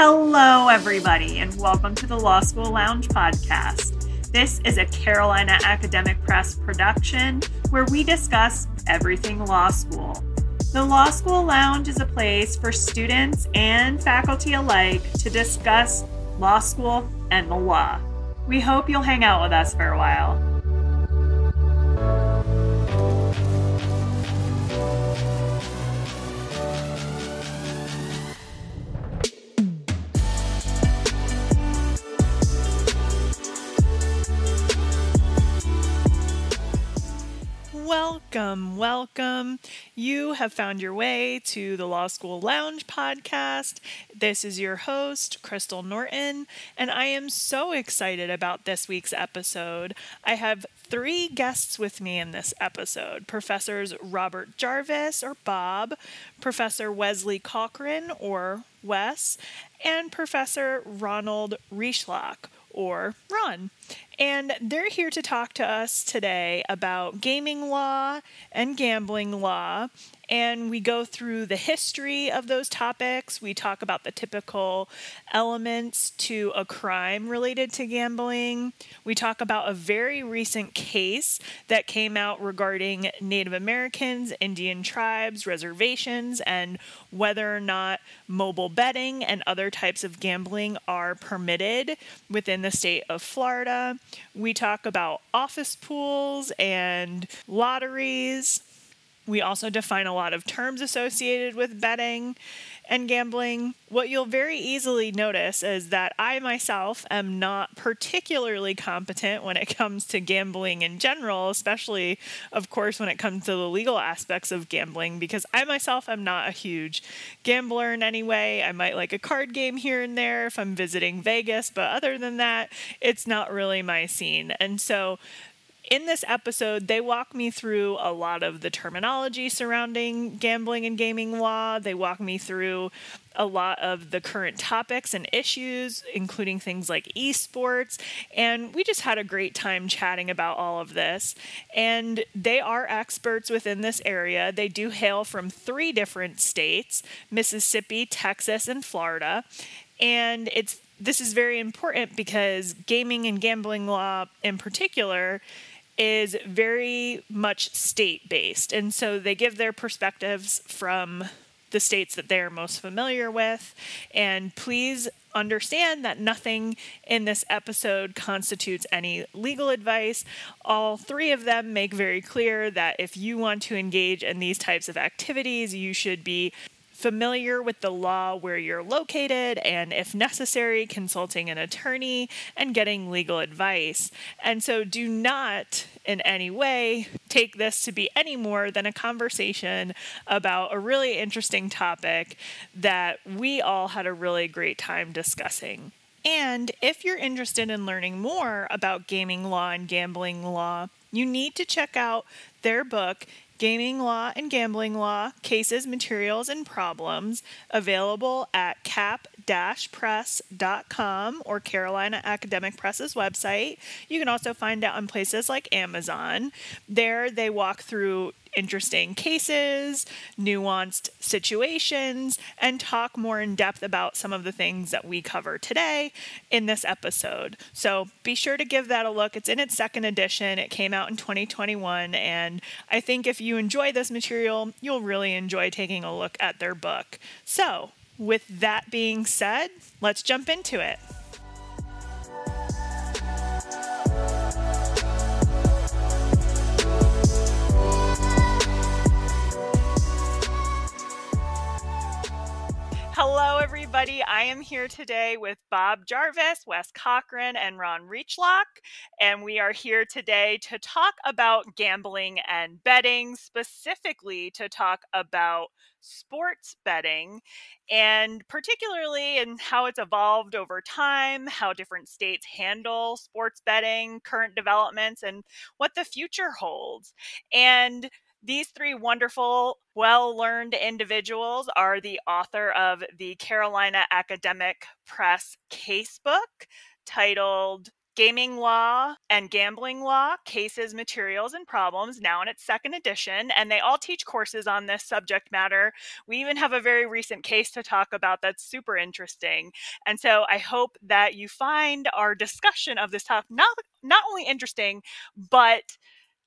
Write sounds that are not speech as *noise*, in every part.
Hello, everybody, and welcome to the Law School Lounge podcast. This is a Carolina Academic Press production where we discuss everything law school. The Law School Lounge is a place for students and faculty alike to discuss law school and the law. We hope you'll hang out with us for a while. Welcome, welcome. You have found your way to the Law School Lounge podcast. This is your host, Krystal Norton, and I am so excited about this week's episode. I have three guests with me in this episode Professors Robert Jarvis, or Bob, Professor Wesley Cochran, or Wes, and Professor Ronald Rychlak, or Ron. And they're here to talk to us today about gaming law and gambling law and we go through the history of those topics. We talk about the typical elements to a crime related to gambling. We talk about a very recent case that came out regarding Native Americans, Indian tribes, reservations, and whether or not mobile betting and other types of gambling are permitted within the state of Florida. We talk about office pools and lotteries. We also define a lot of terms associated with betting and gambling. What you'll very easily notice is that I myself am not particularly competent when it *laughs* comes to gambling in general, especially, of course, when it comes to the legal aspects of gambling, because I myself am not a huge gambler in any way. I might like a card game here and there if I'm visiting Vegas, but other than that, it's not really my scene. And so, in this episode, they walk me through a lot of the terminology surrounding gambling and gaming law. They walk me through a lot of the current topics and issues, including things like esports. And we just had a great time chatting about all of this. And they are experts within this area. They do hail from three different states Mississippi, Texas, and Florida. And it's this is very important because gaming and gambling law in particular is very much state based. And so they give their perspectives from the states that they're most familiar with. And please understand that nothing in this episode constitutes any legal advice. All three of them make very clear that if you want to engage in these types of activities, you should be familiar with the law where you're located, and if necessary, consulting an attorney and getting legal advice. And so do not in any way take this to be any more than a conversation about a really interesting topic that we all had a really great time discussing. And if you're interested in learning more about gaming law and gambling law, you need to check out their book, Gaming Law and Gambling Law Cases, Materials, and Problems, available at cap press.com or Carolina Academic Press's website. You can also find it on places like Amazon. There, they walk through interesting cases, nuanced situations, and talk more in depth about some of the things that we cover today in this episode. So be sure to give that a look. It's in its second edition, it came out in 2021, and I think if you enjoy this material, you'll really enjoy taking a look at their book. So, with that being said, let's jump into it. Hello, everybody. I am here today with Bob Jarvis, Wes Cochran, and Ron Rychlak. And we are here today to talk about gambling and betting, specifically to talk about sports betting and particularly in how it's evolved over time, how different states handle sports betting, current developments, and what the future holds. And these three wonderful, well learned individuals are the author of the Carolina Academic Press casebook titled Gaming Law and Gambling Law Cases, Materials, and Problems, now in its second edition. And they all teach courses on this subject matter. We even have a very recent case to talk about that's super interesting. And so I hope that you find our discussion of this topic not, not only interesting, but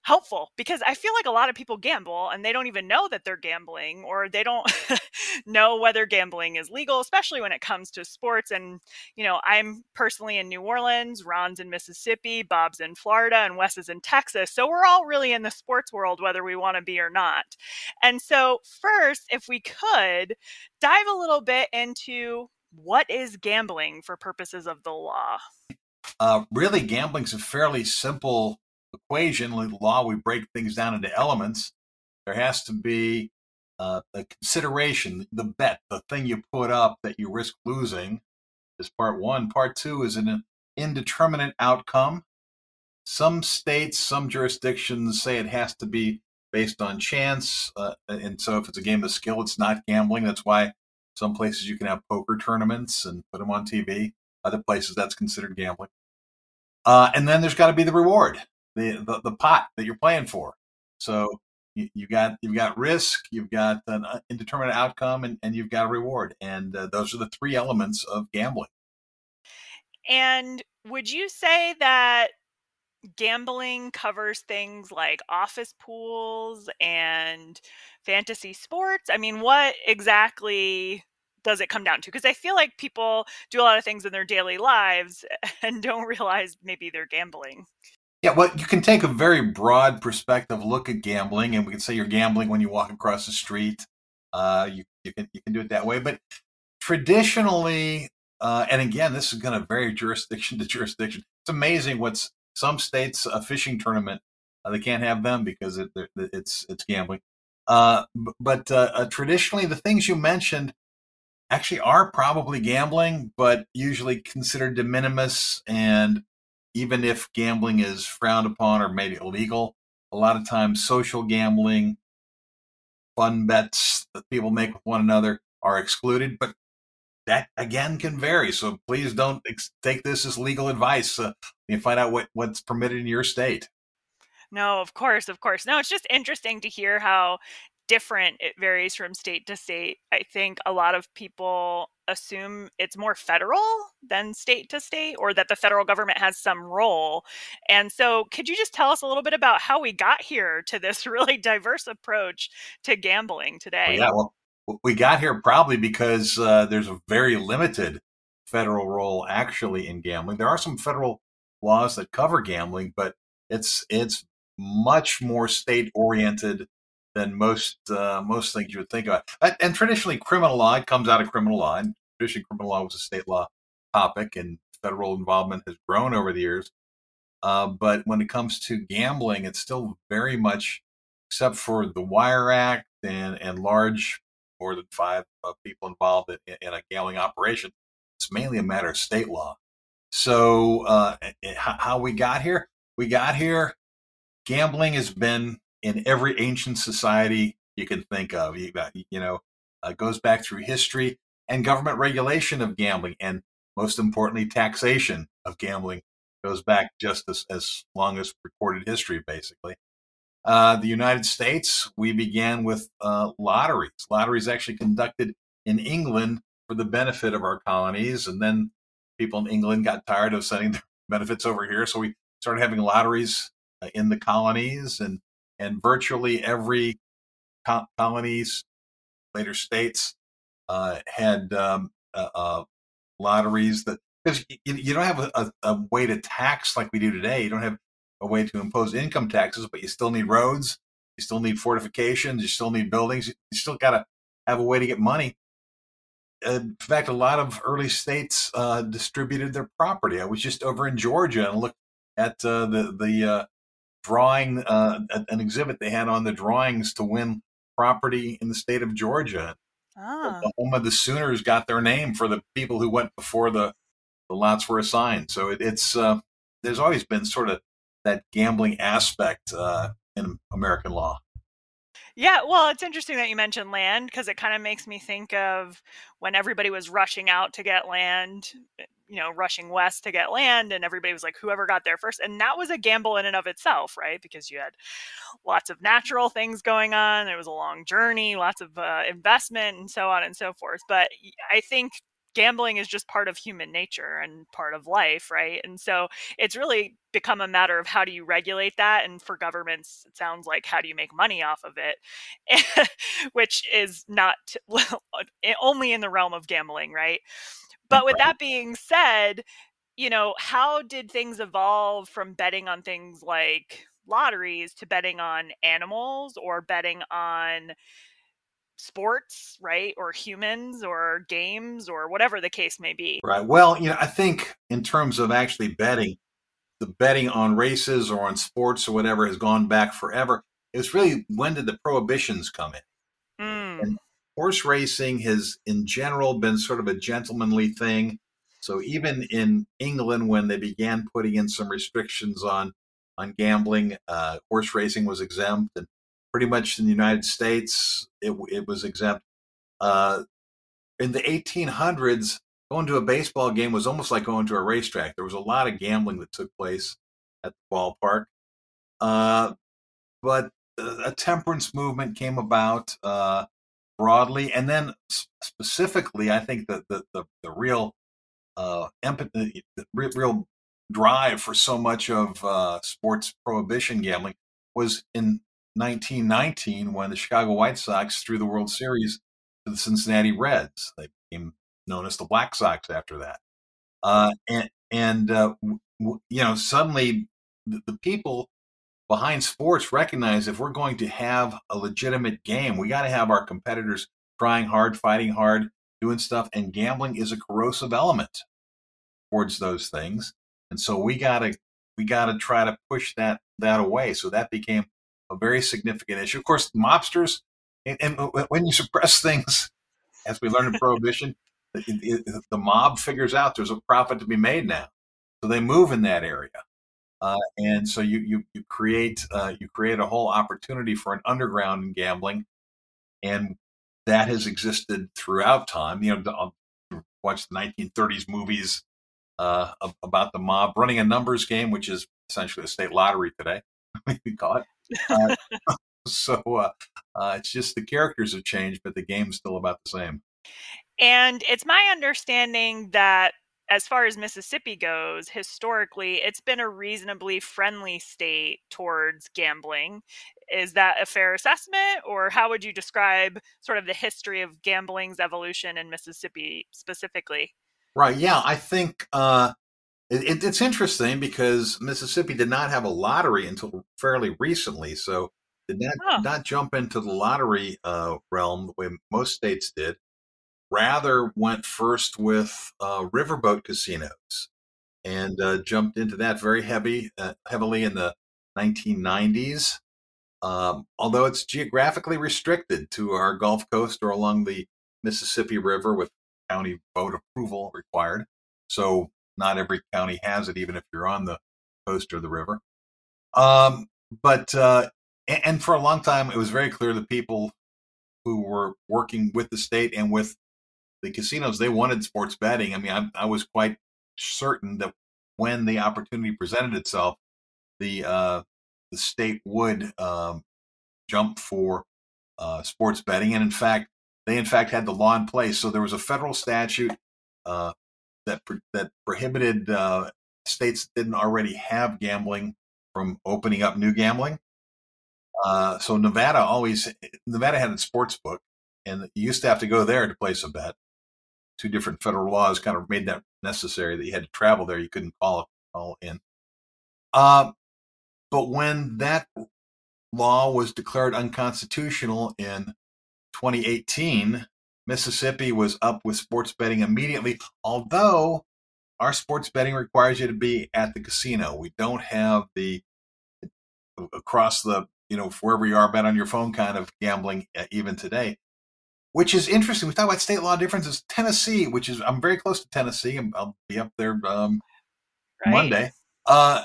helpful because I feel like a lot of people gamble and they don't even know that they're gambling or they don't *laughs* know whether gambling is legal, especially when it comes to sports. And, you know, I'm personally in New Orleans, Ron's in Mississippi, Bob's in Florida, and Wes is in Texas. So we're all really in the sports world, whether we want to be or not. And so, first, if we could dive a little bit into what is gambling for purposes of the law? Uh, really, gambling's a fairly simple equation, law, we break things down into elements. There has to be uh, a consideration, the bet, the thing you put up that you risk losing is part one. Part two is an indeterminate outcome. Some states, some jurisdictions say it has to be based on chance. Uh, and so if it's a game of skill, it's not gambling. That's why some places you can have poker tournaments and put them on TV. Other places that's considered gambling. Uh, and then there's got to be the reward the, the, the pot that you're playing for. So you, you got you've got risk, you've got an uh, indeterminate outcome, and, and you've got a reward, and uh, those are the three elements of gambling. And would you say that gambling covers things like office pools and fantasy sports? I mean, what exactly does it come down to? Because I feel like people do a lot of things in their daily lives *laughs* and don't realize maybe they're gambling. Yeah, well, you can take a very broad perspective look at gambling, and we can say you're gambling when you walk across the street. Uh, you you can you can do it that way, but traditionally, uh, and again, this is going to vary jurisdiction *laughs* to jurisdiction. It's amazing what's some states a fishing tournament uh, they can't have them because it, it's it's gambling. Uh, but uh, uh, traditionally, the things you mentioned actually are probably gambling, but usually considered de minimis and even if gambling is frowned upon or made illegal, a lot of times social gambling, fun bets that people make with one another are excluded. But that again can vary. So please don't ex- take this as legal advice. Uh, you find out what, what's permitted in your state. No, of course, of course. No, it's just interesting to hear how different it varies from state to state. I think a lot of people assume it's more federal than state to state or that the federal government has some role. And so, could you just tell us a little bit about how we got here to this *laughs* really diverse approach to gambling today? yeah, well, we got here probably because uh, there's a very limited federal role actually in gambling. There are some federal laws that cover gambling, but it's it's much more state oriented than most uh, most things you would think about. And traditionally, criminal law comes out of criminal law, and traditionally, criminal law was a state law topic, and federal involvement has grown over the years. Uh, but when it comes to gambling, it's still very much, except for the Wire Act and and large, more than five uh, people involved in, in, a gambling operation, it's mainly a matter of state law. So, uh, how we got here? We got here. Gambling has been in every ancient society you can think of. You, you know, uh, goes back through history and government regulation of gambling, and most importantly, taxation of gambling goes back just as, as long as recorded history, basically. Uh, the United States, we began with uh, lotteries. Lotteries actually conducted in England for the benefit of our colonies, and then people in England got tired of sending their *laughs* benefits over here, so we started having lotteries uh, in the colonies, and and virtually every co- colonies, later states, uh, had um, uh, uh, lotteries that because you, you, don't have a, a, a, way to tax like we do today. You don't have a way to impose income taxes, but you still need roads, you still need fortifications, you still need buildings, you still got to have a way to get money. in fact, a lot of early states uh, distributed their property. I was just over in Georgia and looked at uh, the the uh, drawing uh, an exhibit they had on the drawings to win property in the state of Georgia. Ah. The home of the Sooners got their name for the people who went before the, the lots were assigned. So it, it's uh, there's always been sort of that gambling aspect uh, in American law. Yeah, well, it's interesting that you mentioned land because it kind of makes me think of when everybody was rushing out to get land, eh, you know, rushing west to get land, and everybody was like, whoever got there first. And that was a gamble in and of itself, right? Because you had lots of natural things going on. It was a long journey, lots of uh, investment, and so on and so forth. But I think gambling is just part of human nature and part of life, right? And so it's really become a matter of how do you regulate that? And for governments, it sounds like how do you make money off of it, *laughs* which is not *laughs* eh, only in the realm of gambling, right? But with that being said, you know, how did things evolve from betting on things like lotteries to betting on animals or betting on sports, right? Or humans or games or whatever the case may be. Right. Well, you know, I think in terms of actually betting, the betting on races or on sports or whatever has gone back forever. It's really when did the prohibitions come in? Mm. And horse racing has, in general, been sort of a gentlemanly thing. So even in England, when they began putting in some restrictions on on gambling, uh, horse racing was exempt, and pretty much in the United States, it, it was exempt. Uh, in the 1800s, going to a baseball game was almost like going to a racetrack. There was a lot of gambling that took place at the ballpark. Uh, but a temperance movement came about uh, broadly, and then specifically, I think that the, the, the real uh, empathy, the real drive for so much of uh, sports prohibition gambling was in 1919 when the Chicago White Sox threw the World Series to the Cincinnati Reds. They became known as the Black Sox after that. Uh, and and uh, w- you know, suddenly the, the, people behind sports recognize if we're going to have a legitimate game, we got to have our competitors trying hard, fighting hard, doing stuff, and gambling is a corrosive element towards those things. And so we got to we got to try to push that that away. So that became a very significant issue. Of course, mobsters, and, and when you suppress *laughs* things, as we learned in Prohibition, the, the, mob figures out there's a profit to be made now, so they move in that area, uh, and so you you you create uh, you create a whole opportunity for an underground in gambling, and that has existed throughout time. You know, watch the 1930s movies uh, about the mob running a numbers game, which is essentially a state lottery today. *laughs* we call it. Uh, *laughs* *laughs* so uh, uh, it's just the characters have changed, but the game's still about the same. And it's my understanding that as far as Mississippi goes, historically, it's been a reasonably friendly state towards gambling. Is that a fair assessment, or how would you describe sort of the history of gambling's evolution in Mississippi specifically? Right. Yeah, I think uh, it, it's interesting because Mississippi did not have a lottery until fairly recently, so did not huh. not jump into the lottery uh, realm the way most states did. Rather, went first with uh, riverboat casinos and uh, jumped into that very heavy uh, heavily in the 1990s. Um, although it's geographically restricted to our Gulf Coast or along the Mississippi River with county vote approval required. So not every county has it, even if you're on the coast or the river. Um, but uh, and, for a long time, it was very clear the people who were working with the state and with the casinos they wanted sports betting. I mean, I, I was quite certain that when the opportunity presented itself, the uh, the state would um, jump for uh, sports betting, and in fact, they in fact had the law in place. So there was a federal statute uh, that that prohibited uh, states that didn't already have gambling from opening up new gambling. Uh, so Nevada always Nevada had a sports book, and you used to have to go there to place a bet. Two different federal laws kind of made that necessary that you had to travel there. You couldn't call call in. Uh, but when that law was declared unconstitutional in 2018, Mississippi was up with sports betting immediately, although our sports betting requires you to be at the casino. We don't have the across the, you know, wherever you are, bet on your phone kind of gambling uh, even today, which is interesting. We talk about state law differences. Tennessee, which is, I'm very close to Tennessee. And I'll be up there um, right. Monday. Uh,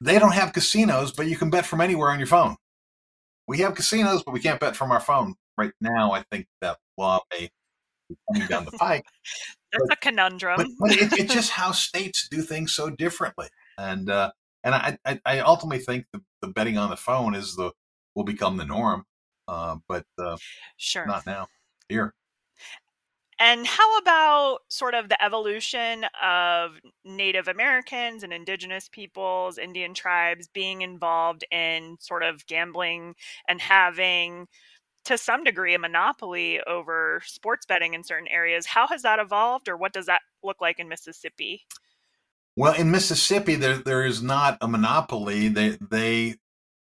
they don't have casinos, but you can bet from anywhere on your phone. we have casinos, but we can't bet from our phone right now. I think that law may coming down the pike. *laughs* That's but, a conundrum. But, but it, it's just how states do things so differently, and uh, and I, I, I ultimately think the, the betting on the phone is the will become the norm, uh, but uh, sure not now here. And how about sort of the evolution of Native Americans and indigenous peoples, Indian tribes being involved in sort of gambling and having to some degree a monopoly over sports betting in certain areas. How has that evolved or what does that look like in Mississippi? Well, in Mississippi there there is not a monopoly. They they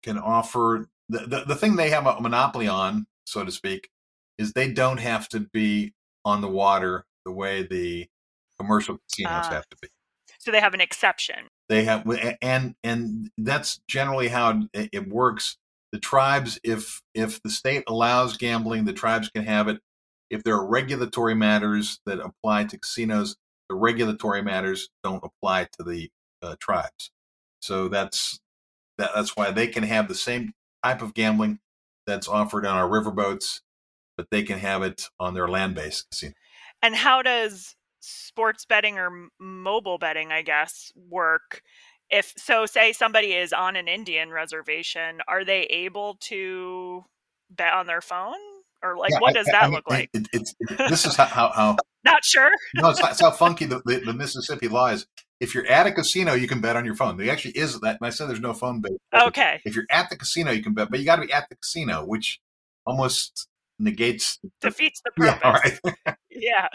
can offer the, the, the thing they have a monopoly on, so to speak, is they don't have to be on the water the way the commercial casinos uh, have to be. So they have an exception. They have, and and that's generally how it works. The tribes, if if the state allows gambling, the tribes can have it. If there are regulatory matters that apply to casinos, the regulatory matters don't apply to the uh, tribes. So that's that, that's why they can have the same type of gambling that's offered on our riverboats but they can have it on their land-based casino. And how does sports betting or mobile betting, I guess, work? If so, say somebody is on an Indian reservation, are they able to bet on their phone? Or like, yeah, what does I, that I mean, look like? It, it's this is how, how, how *laughs* not sure. no, it's, it's how funky the, the, the, Mississippi lies. If you're at a casino, you can bet on your phone. There actually is that. And I said there's no phone bet. Okay. If you're at the casino, you can bet, but you got to be at the casino, which almost negates defeats the *laughs* purpose. *laughs* Yeah, right. *laughs* yeah.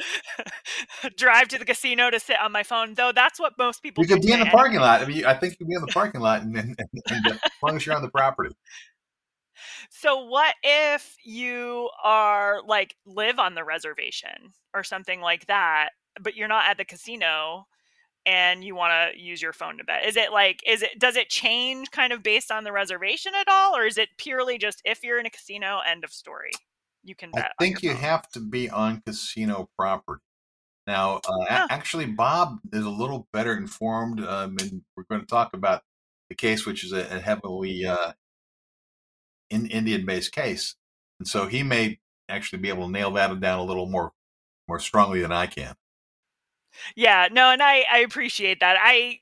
drive to the casino to sit on my phone, though. That's what most people. You could be in the parking lot. I mean, I think you could be in the parking lot, and, and, and as long as you're on the property. So, what if you are like live on the reservation or something like that, but you're not at the casino? and you want to use your phone to bet is it like is it does it change kind of based on the reservation at all or is it purely just if you're in a casino end of story you can I think you phone. have to be on casino property. Now, uh, huh. actually, Bob is a little better informed, um, and we're going to talk about the case, which is a, a heavily uh, in Indian-based case, and so he may actually be able to nail that down a little more more strongly than I can. Yeah, no, and I I appreciate that. I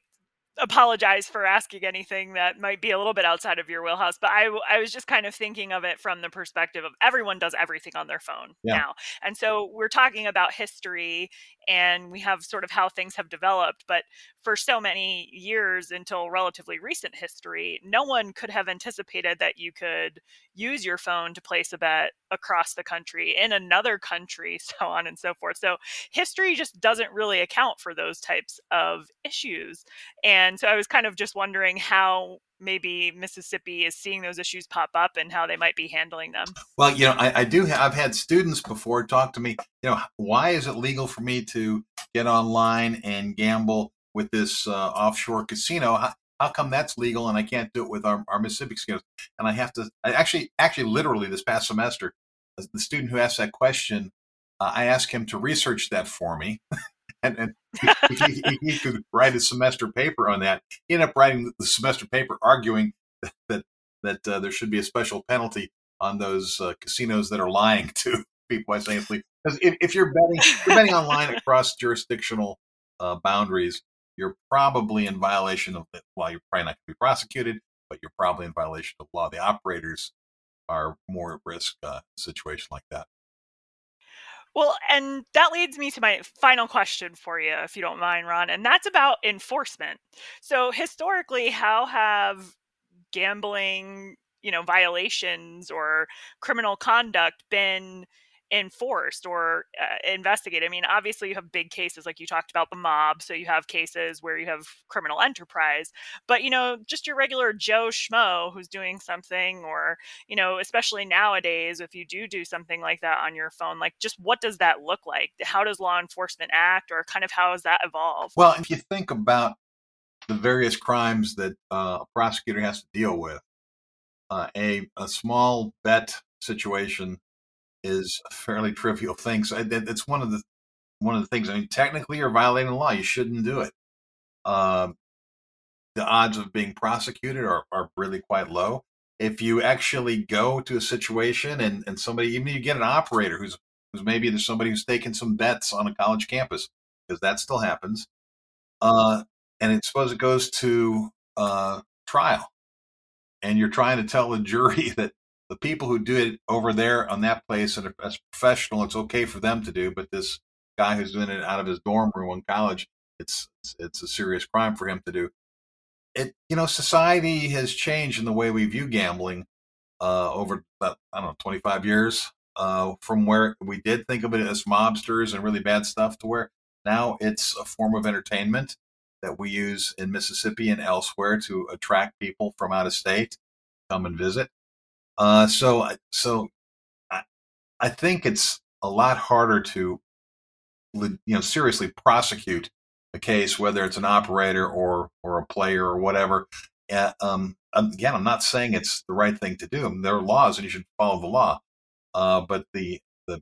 apologize for asking anything that might be a little bit outside of your wheelhouse but i i was just kind of thinking of it from the perspective of everyone does everything on their phone yeah. now and so we're talking about history and we have sort of how things have developed but for so many years until relatively recent history no one could have anticipated that you could use your phone to place a bet across the country in another country *laughs* so on and so forth so history just doesn't really account for those types of issues and so I was kind of just wondering how maybe Mississippi is seeing those issues pop up and how they might be handling them. Well, you know, I, I do. Have, I've had students before talk to me. You know, why is it legal for me to get online and gamble with this uh, offshore casino? How, how, come that's legal and I can't do it with our, our Mississippi casinos? And I have to. I actually, actually, literally, this past semester, the student who asked that question, uh, I asked him to research that for me. *laughs* and, and he, he, he, could write a semester paper on that. He ended up writing the semester paper arguing that that, that uh, there should be a special penalty on those uh, casinos that are lying to *laughs* people by saying because if, if you're betting you're betting online *laughs* across jurisdictional uh, boundaries, you're probably in violation of the well, you're probably not going to be prosecuted, but you're probably in violation of the law. The operators are more at risk uh, situation like that. Well, and that leads me to my final question for you, if you don't mind, Ron, and that's about enforcement. So, historically, how have gambling, you know, violations or criminal conduct been enforced or uh, investigated. I mean, obviously, you have big cases like you talked about the mob, so you have cases where you have criminal enterprise, but you know, just your regular Joe Schmo who's doing something, or you know, especially nowadays, if you do do something like that on your phone, like just what does that look like? How does law enforcement act, or kind of how has that evolved? Well, if you think about the various crimes that uh, a prosecutor has to deal with, uh, a a small bet situation is a fairly trivial thing. So it's one of the one of the things. I mean, technically, you're violating the law. You shouldn't do it. Um, the odds of being prosecuted are, are really quite low. if you actually go to a situation and, and somebody, even you get an operator who's who's maybe there's somebody who's taking some bets on a college campus because that still happens, uh, and it's suppose it goes to uh, trial, and you're trying to tell the jury *laughs* that the people who do it over there on that place as professional, it's okay for them to do, but this guy who's doing it out of his dorm room in college, it's it's a serious crime for him to do. It you know, society has changed in the way we view gambling uh, over about, I don't know 25 years uh, from where we did think of it as mobsters and really bad stuff to where now it's a form of entertainment that we use in Mississippi and elsewhere to attract people from out of state come and visit. Uh, so, so I, I think it's a lot harder to, you know, seriously prosecute a case, whether it's an operator or or a player or whatever. Uh, um, again, I'm not saying it's the right thing to do. There are laws, and you should follow the law. Uh, but the, the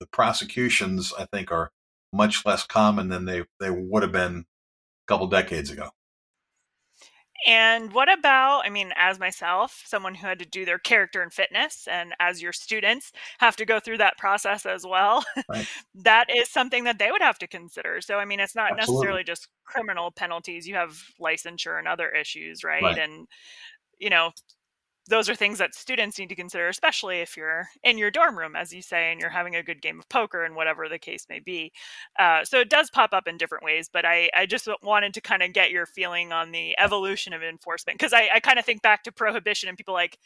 the prosecutions, I think, are much less common than they they would have been a couple decades ago. And what about, I mean, as myself, someone who had to do their character and fitness, and as your students have to go through that process as well, *laughs* right. that is something that they would have to consider. So, I mean, it's not Absolutely. necessarily just criminal penalties, you have licensure and other issues, right? right? And, you know, those are things that students need to consider, especially if you're in your dorm room, as you say, and you're having a good game of poker and whatever the case may be. Uh, so it does pop up in different ways, but I, I just wanted to kind of get your feeling on the evolution of enforcement because I, I kind of think back to prohibition and people like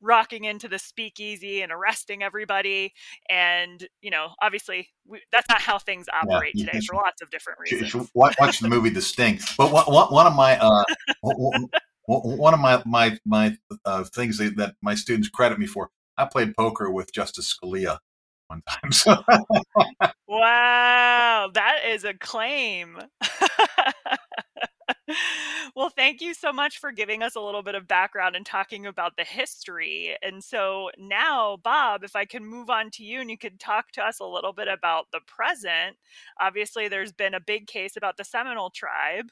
rocking into the speakeasy and arresting everybody. And, you know, obviously we, that's not how things operate yeah, today for lots of different reasons. Watch the movie The Sting. But one, one of my, uh, *laughs* one of my my my uh, things that, that, my students credit me for, I played poker with Justice Scalia one time. *laughs* So. wow, that is a claim. *laughs* well, thank you so much for giving us a little bit of background and talking about the history. And so now, Bob, if I can move on to you and you could talk to us a little bit about the present. Obviously, there's been a big case about the Seminole tribe.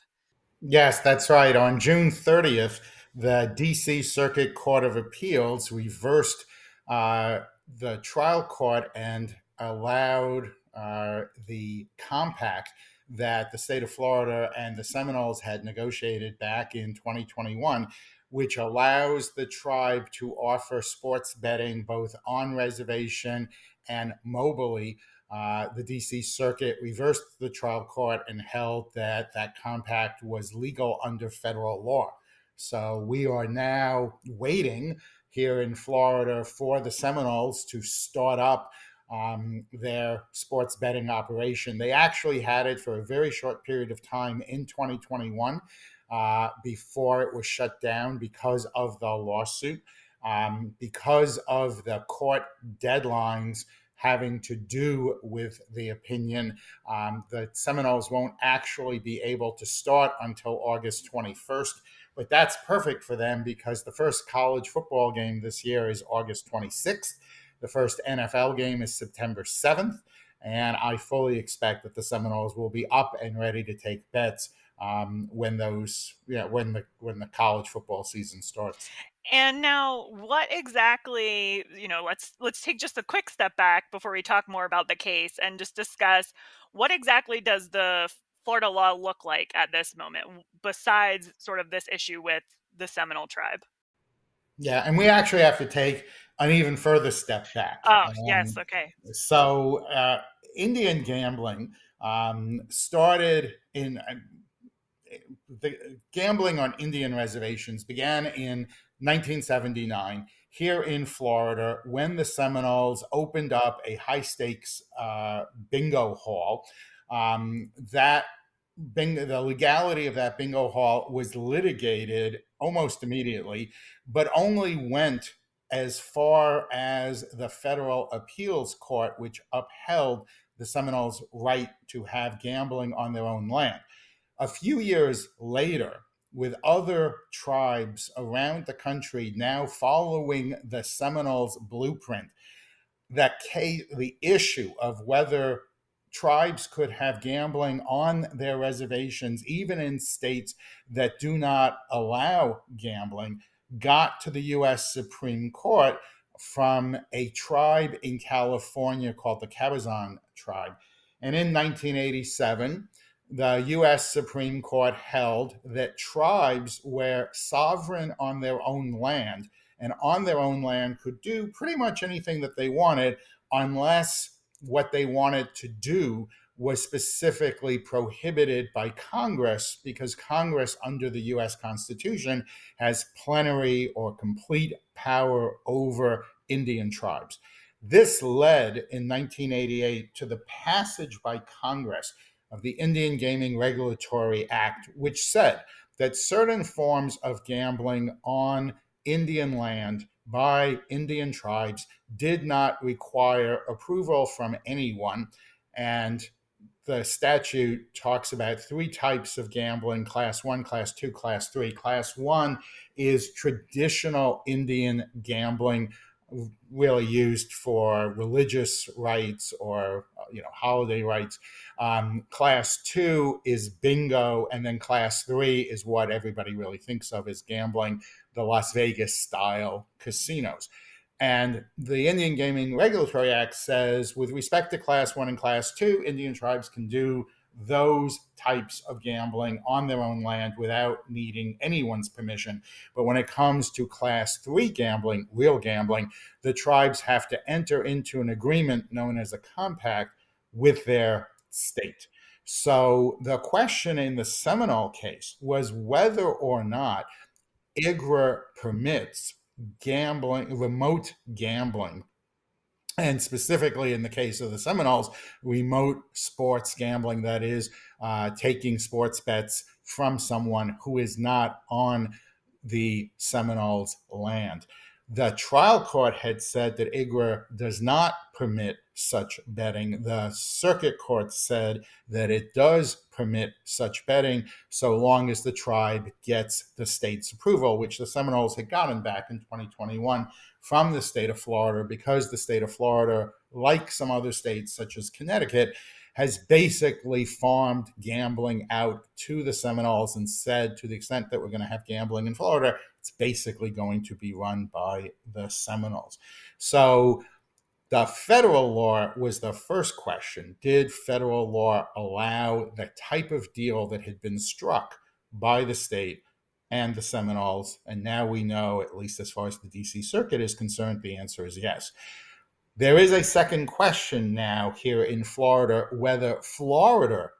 Yes, that's right. On June 30th, the DC Circuit Court of Appeals reversed uh, the trial court and allowed uh, the compact that the state of Florida and the Seminoles had negotiated back in 2021, which allows the tribe to offer sports betting both on reservation and mobily uh, the DC Circuit reversed the trial court and held that that compact was legal under federal law. So we are now waiting here in Florida for the Seminoles to start up um, their sports betting operation. They actually had it for a very short period of time in 2021 uh, before it was shut down because of the lawsuit, um, because of the court deadlines having to do with the opinion. Um, the Seminoles won't actually be able to start until August 21st, but that's perfect for them because the first college football game this year is August 26th. The first NFL game is September 7th. And I fully expect that the Seminoles will be up and ready to take bets um, when those, yeah, when the when the college football season starts. And now what exactly, you know, let's let's take just a quick step back before we talk more about the case and just discuss what exactly does the Florida law look like at this moment besides sort of this issue with the Seminole tribe? Yeah, and we actually have to take an even further step back. Oh, um, yes, okay. So, uh, Indian gambling um, started in uh, the gambling on Indian reservations began in 1979 here in Florida when the Seminoles opened up a high stakes uh, bingo hall. Um, that bingo, the legality of that bingo hall was litigated almost immediately, but only went as far as the federal appeals court, which upheld the Seminoles' right to have gambling on their own land. A few years later, with other tribes around the country now following the Seminoles blueprint, that case, the issue of whether tribes could have gambling on their reservations, even in states that do not allow gambling, got to the US Supreme Court from a tribe in California called the Cabazon tribe. And in 1987, the US Supreme Court held that tribes were sovereign on their own land and on their own land could do pretty much anything that they wanted unless what they wanted to do was specifically prohibited by Congress because Congress, under the US Constitution, has plenary or complete power over Indian tribes. This led in 1988 to the passage by Congress of the Indian Gaming Regulatory Act, which said that certain forms of gambling on Indian land by Indian tribes did not require approval from anyone. And the statute talks about three types of gambling class one, class two, class three. Class one is traditional Indian gambling, really used for religious rites or you know holiday rites. Um, class two is bingo, and then class three is what everybody really thinks of as gambling, the Las Vegas style casinos. And the Indian Gaming Regulatory Act says, with respect to class one and class two, Indian tribes can do those types of gambling on their own land without needing anyone's permission. But when it comes to class three gambling, real gambling, the tribes have to enter into an agreement known as a compact with their state. So the question in the Seminole case was whether or not IGRA permits gambling, remote gambling. And specifically in the case of the Seminoles, remote sports gambling, that is, uh, taking sports bets from someone who is not on the Seminoles land. The trial court had said that IGRA does not permit such betting. The circuit court said that it does permit such betting so long as the tribe gets the state's approval, which the Seminoles had gotten back in 2021 from the state of Florida because the state of Florida, like some other states such as Connecticut, has basically farmed gambling out to the Seminoles and said, to the extent that we're going to have gambling in Florida, it's basically going to be run by the Seminoles. So the federal law was the first question. Did federal law allow the type of deal that had been struck by the state and the Seminoles? And now we know, at least as far as the DC Circuit is concerned, the answer is yes. There is a second question now here in Florida whether Florida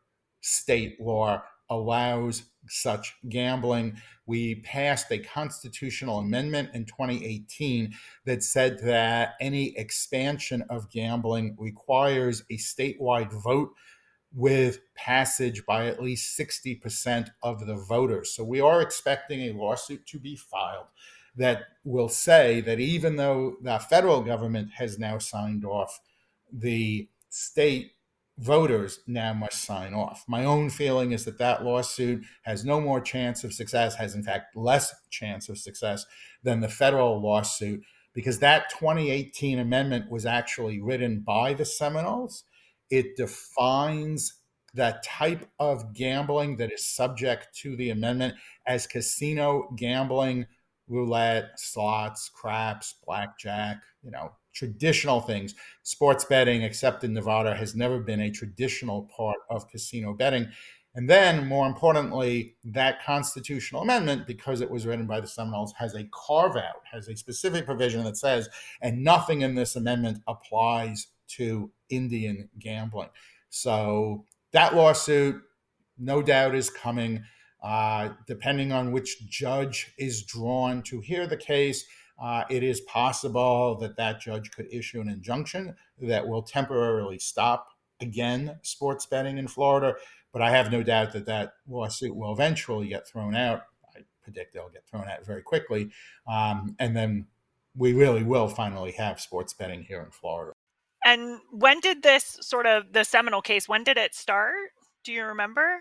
state law allows such gambling. We passed a constitutional amendment in 2018 that said that any expansion of gambling requires a statewide vote with passage by at least 60% of the voters. So we are expecting a lawsuit to be filed that will say that even though the federal government has now signed off, the state voters now must sign off. My own feeling is that that lawsuit has no more chance of success, has in fact less chance of success than the federal lawsuit, because that 2018 amendment was actually written by the Seminoles. It defines that type of gambling that is subject to the amendment as casino gambling, roulette, slots, craps, blackjack, you know, traditional things. Sports betting, except in Nevada, has never been a traditional part of casino betting. And then, more importantly, that constitutional amendment, because it was written by the Seminoles, has a carve out, has a specific provision that says, and nothing in this amendment applies to Indian gambling. So that lawsuit, no doubt, is coming. Uh, depending on which judge is drawn to hear the case, uh, it is possible that that judge could issue an injunction that will temporarily stop again sports betting in Florida. But I have no doubt that that lawsuit will eventually get thrown out. I predict it'll get thrown out very quickly, um, and then we really will finally have sports betting here in Florida. And when did this sort of the Seminole case? When did it start? Do you remember?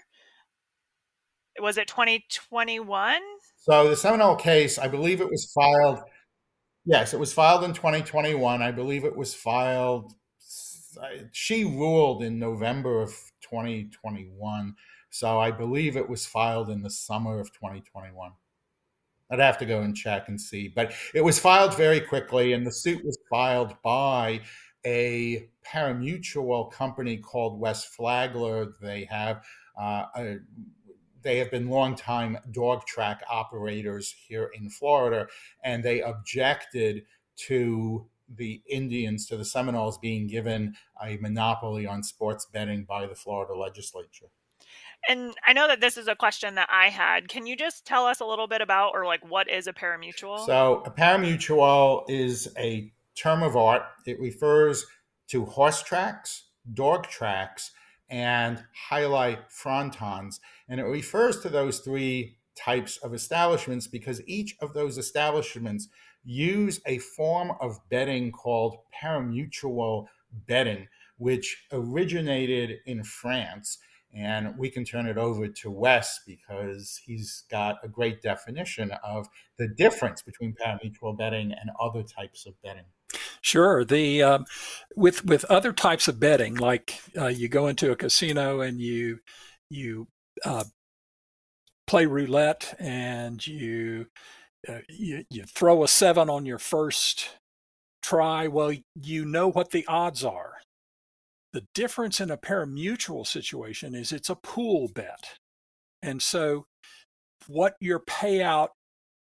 Was it 2021? So the Seminole case, I believe it was filed Yes, it was filed in 2021. I believe it was filed. She ruled in November of 2021. So I believe it was filed in the summer of 2021. I'd have to go and check and see. But it was filed very quickly, and the suit was filed by a pari-mutuel company called West Flagler. They have uh, a, they have been longtime dog track operators here in Florida, and they objected to the Indians, to the Seminoles being given a monopoly on sports betting by the Florida legislature. And I know that this is a question that I had. Can you just tell us a little bit about, or like, what is a pari-mutuel? So, a pari-mutuel is a term of art. It refers to horse tracks, dog tracks, and jai alai frontons. And it refers to those three types of establishments because each of those establishments use a form of betting called parimutuel betting, which originated in France. And we can turn it over to Wes because he's got a great definition of the difference between parimutuel betting and other types of betting. Sure. The um, with with other types of betting, like uh, you go into a casino and you you uh, play roulette and you, uh, you you throw a seven on your first try. Well, you know what the odds are. The difference in a parimutuel situation is it's a pool bet, and so what your payout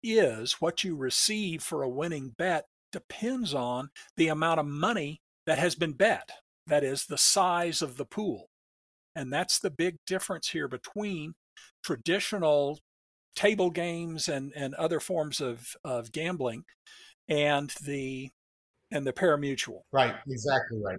is, what you receive for a winning bet depends on the amount of money that has been bet. That is the size of the pool. And that's the big difference here between traditional table games and, and other forms of, of gambling and the and the parimutuel. Right, exactly right.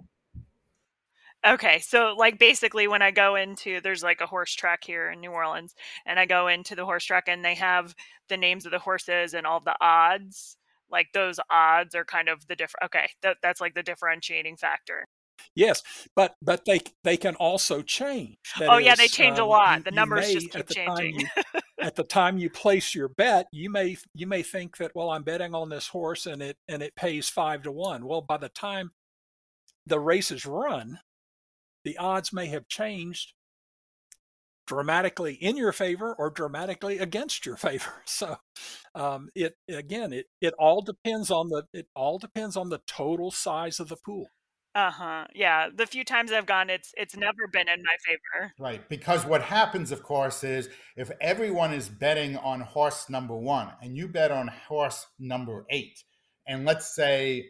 Okay, so like basically when I go into there's like a horse track here in New Orleans and I go into the horse track and they have the names of the horses and all the odds like those odds are kind of the different okay that, that's like the differentiating factor. Yes but but they they can also change. That oh is, yeah they change um, a lot. you, the numbers may, just keep changing. you, *laughs* at the time you place your bet you may you may think that well i'm betting on this horse and it and it pays five to one. Well by the time the race is run the odds may have changed dramatically in your favor or dramatically against your *laughs* favor. So um, it again, it it all depends on the it all depends on the total size of the pool. Uh huh. Yeah, the few times I've gone, it's it's never been in my favor. Right, because what happens, of course, is if everyone is betting on horse number one and you bet on horse number eight, and let's say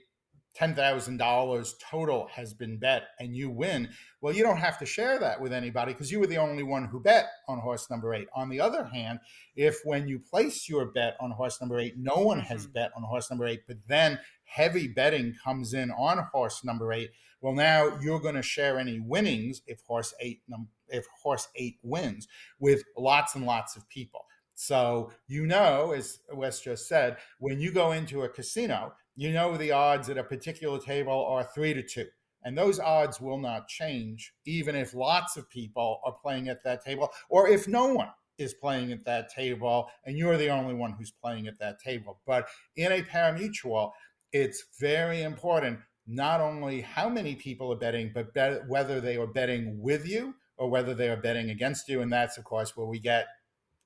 $10,000 total has been bet and you win, well, you don't have to share that with anybody because you were the only one who bet on horse number eight. On the other hand, if when you place your bet on horse number eight, no one has mm-hmm. bet on horse number eight, but then heavy betting comes in on horse number eight, well, now you're going to share any winnings if horse eight if horse eight wins with lots and lots of people. So you know, as Wes just said, when you go into a casino, you know the odds at a particular table are three to two. And those odds will not change, even if lots of people are playing at that table, or if no one is playing at that table and you're the only one who's playing at that table. But in a parimutuel, it's very important not only how many people are betting, but bet- whether they are betting with you or whether they are betting against you. And that's, of course, where we get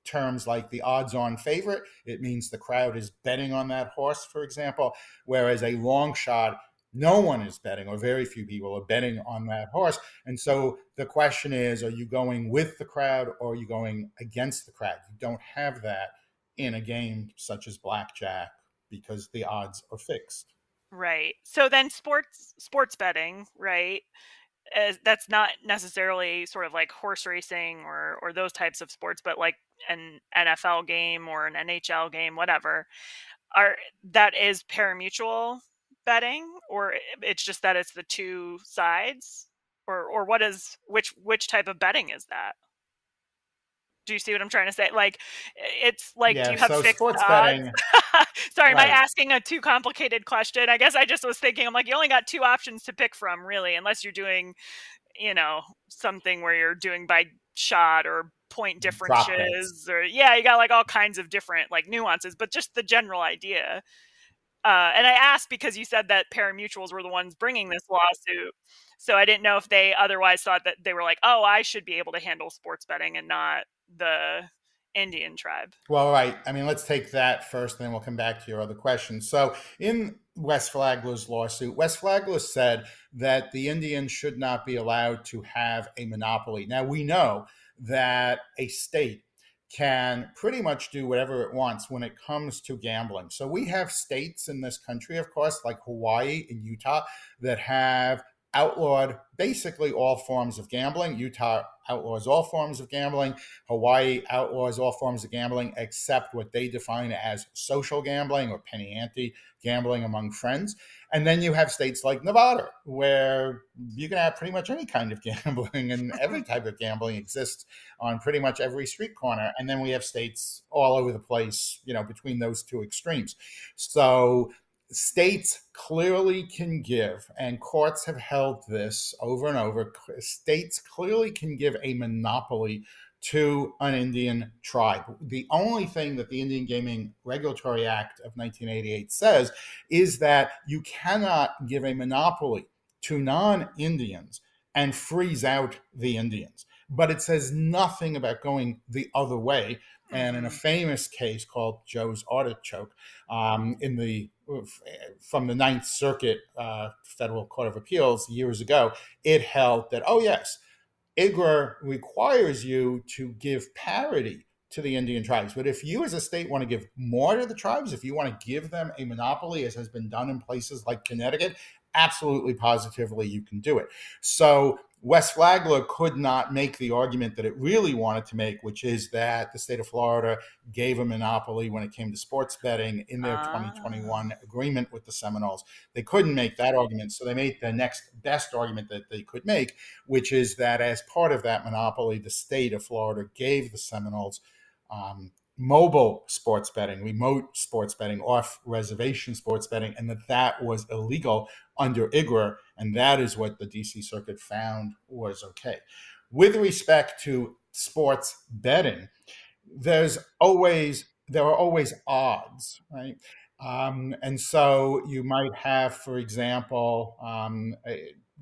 terms like the odds on favorite. It means the crowd is betting on that horse, for example. Whereas a long shot, no one is betting, or very few people are betting on that horse. And so the question is are you going with the crowd or are you going against the crowd? You don't have that in a game such as blackjack because the odds are fixed. Right. So then sports sports betting, right? As, that's not necessarily sort of like horse racing or or those types of sports, but like an NFL game or an NHL game, whatever, are that is parimutuel betting, or it's just that it's the two sides, or or what is which which type of betting is that? Do you see what I'm trying to say? Like, it's like, yeah, do you have so fixed odds? Betting, *laughs* Sorry, right. am I asking a too complicated question? I guess I just was thinking, I'm like, you only got two options to pick from, really, unless you're doing, you know, something where you're doing by shot or point differences or yeah you got like all kinds of different like nuances but just the general idea uh, and i asked because you said that parimutuels were the ones bringing this lawsuit so i didn't know if they otherwise thought that they were like oh i should be able to handle sports betting and not the Indian tribe? Well, right. I mean, let's take that first, and then we'll come back to your other questions. So, in West Flagler's lawsuit, West Flagler said that the Indians should not be allowed to have a monopoly. Now, we know that a state can pretty much do whatever it wants when it comes to gambling. So we have states in this country, of course, like Hawaii and Utah, that have outlawed basically all forms of gambling. Utah outlaws all forms of gambling. Hawaii outlaws all forms of gambling except what they define as social gambling or penny ante gambling among friends. And then you have states like Nevada, where you can have pretty much any kind of *laughs* gambling and every type of gambling exists on pretty much every street corner. And then we have states all over the place, you know, between those two extremes. So states clearly can give, and courts have held this over and over, states clearly can give a monopoly to an Indian tribe. The only thing that the Indian Gaming Regulatory Act of 1988 says is that you cannot give a monopoly to non Indians and freeze out the Indians. But it says nothing about going the other way. And in a mm-hmm. famous case called Joe's Artichoke, um, in the from the Ninth Circuit uh, Federal Court of Appeals years ago, it held that oh yes, IGRA requires you to give parity to the Indian tribes. But if you as a state want to give more to the tribes, if you want to give them a monopoly, as has been done in places like Connecticut, absolutely positively you can do it. So West Flagler could not make the argument that it really wanted to make, which is that the state of Florida gave a monopoly when it came to sports betting in their 2021 ah. agreement with the Seminoles. They couldn't make that argument, so they made the next best argument that they could make, which is that as part of that monopoly, the state of Florida gave the Seminoles um, mobile sports betting, remote sports betting, off reservation sports betting, and that that was illegal under IGRA. And that is what the DC Circuit found was okay. With respect to sports betting, there's always there are always odds, right? Um, and so you might have, for example, um,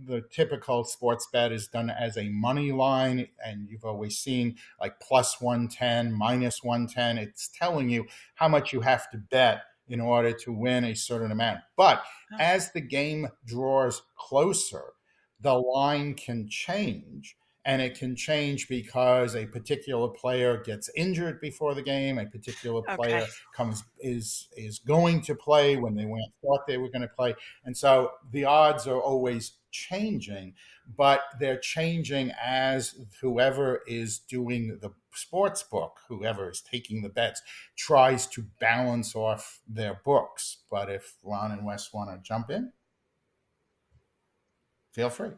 the typical sports bet is done as a money line and you've always seen like plus 110 minus 110 it's telling you how much you have to bet in order to win a certain amount. But as the game draws closer the line can change and it can change because a particular player gets injured before the game. A particular player okay. comes is is going to play when they weren't thought they were going to play. And so the odds are always changing but they're changing as whoever is doing the sports book whoever is taking the bets tries to balance off their books. But if ron and wes want to jump in feel free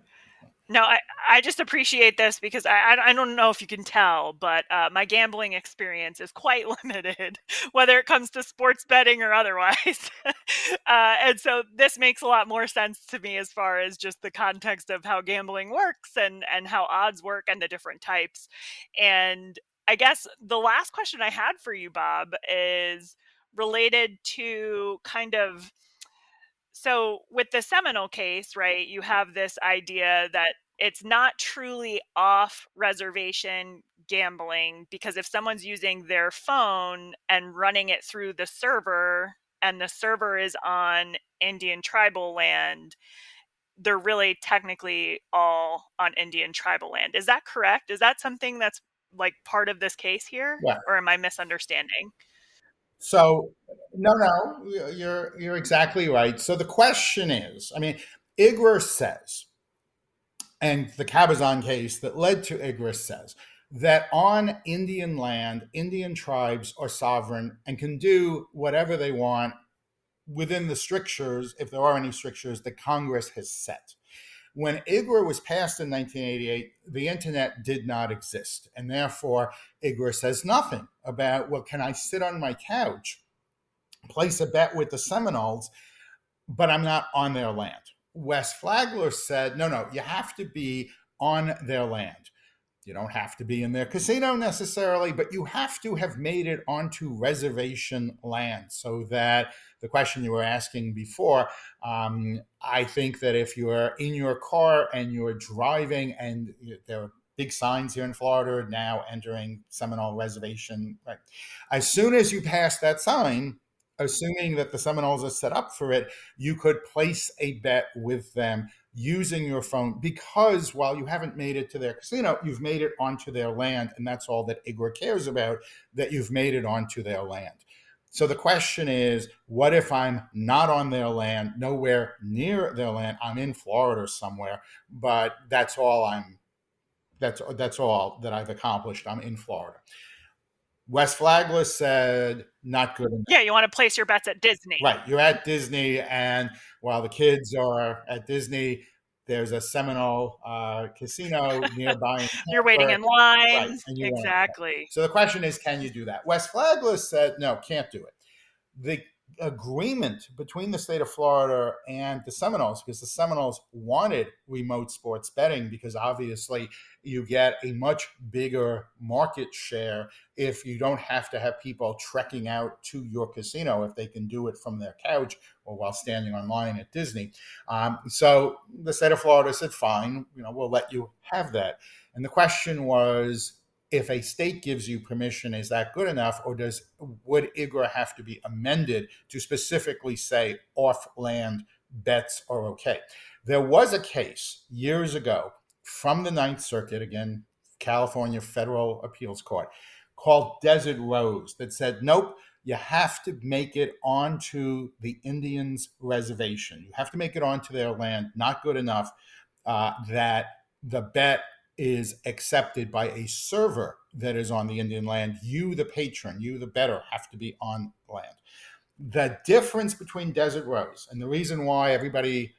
no, I, I just appreciate this because I, I don't know if you can tell, but uh, my gambling experience is quite *laughs* limited, whether it comes to sports betting or otherwise. *laughs* uh, and so this makes a lot more sense to me as far as just the context of how gambling works and, and how odds work and the different types. And I guess the last question I had for you, Bob, is related to kind of so with the Seminole case, right, you have this idea that it's not truly off reservation gambling because if someone's using their phone and running it through the server and the server is on Indian tribal land, they're really technically all on Indian tribal land. Is that correct? Is that something that's like part of this case here? Yeah. Or am I misunderstanding? So no, no, you're you're exactly right. So the question is, I mean, IGRA says, and the Cabazon case that led to IGRA says that on Indian land, Indian tribes are sovereign and can do whatever they want within the strictures, if there are any strictures that Congress has set. When IGRA was passed in 1988, the internet did not exist. And therefore, IGRA says nothing about, well, can I sit on my couch, place a bet with the Seminoles, but I'm not on their land? West Flagler said, no, no, you have to be on their land. You don't have to be in their casino necessarily, but you have to have made it onto reservation land so that the question you were asking before, um, I think that if you're in your car and you're driving and there are big signs here in Florida now entering Seminole Reservation. Right. As soon as you pass that sign, assuming that the Seminoles are set up for it, you could place a bet with them using your phone because while you haven't made it to their casino, you've made it onto their land. And that's all that IGRA cares about, that you've made it onto their land. So the question is, what if I'm not on their land, nowhere near their land? I'm in Florida somewhere, but that's all I'm that's that's all that I've accomplished. I'm in Florida. West Flagler said, not good enough. Yeah, you want to place your bets at Disney. Right. You're at Disney, and while the kids are at Disney, there's a Seminole uh, casino nearby. *laughs* You're waiting in line. Right, exactly. So the question is, can you do that? West Flagler said, no, can't do it. The agreement between the state of Florida and the Seminoles because the Seminoles wanted remote sports betting because obviously you get a much bigger market share if you don't have to have people trekking out to your casino if they can do it from their couch or while standing online at Disney. Um, so the state of Florida said, fine, you know, we'll let you have that. And the question was, if a state gives you permission, is that good enough, or does would IGRA have to be amended to specifically say off-land bets are okay? There was a case years ago from the Ninth Circuit, again, California Federal Appeals Court, called Desert Rose that said, nope, you have to make it onto the Indians' reservation. You have to make it onto their land. Not good enough uh, that the bet is accepted by a server that is on the Indian land. You, the patron, you, the better, have to be on land. The difference between Desert Rose and the reason why everybody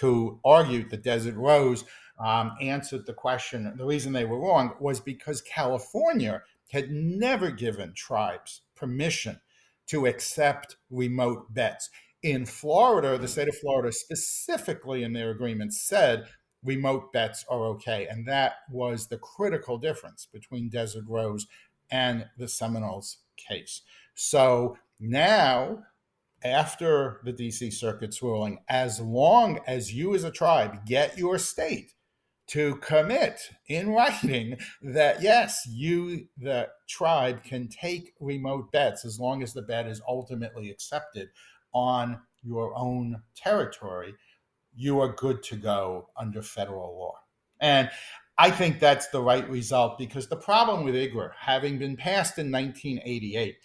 who argued that Desert Rose um, answered the question, the reason they were wrong was because California had never given tribes permission to accept remote bets. In Florida, the state of Florida specifically in their agreement said remote bets are okay. And that was the critical difference between Desert Rose and the Seminoles case. So now, after the DC Circuit's ruling, as long as you as a tribe get your state to commit in writing that yes, you, the tribe, can take remote bets as long as the bet is ultimately accepted on your own territory, you are good to go under federal law. And I think that's the right result because the problem with IGRA, having been passed in 1988,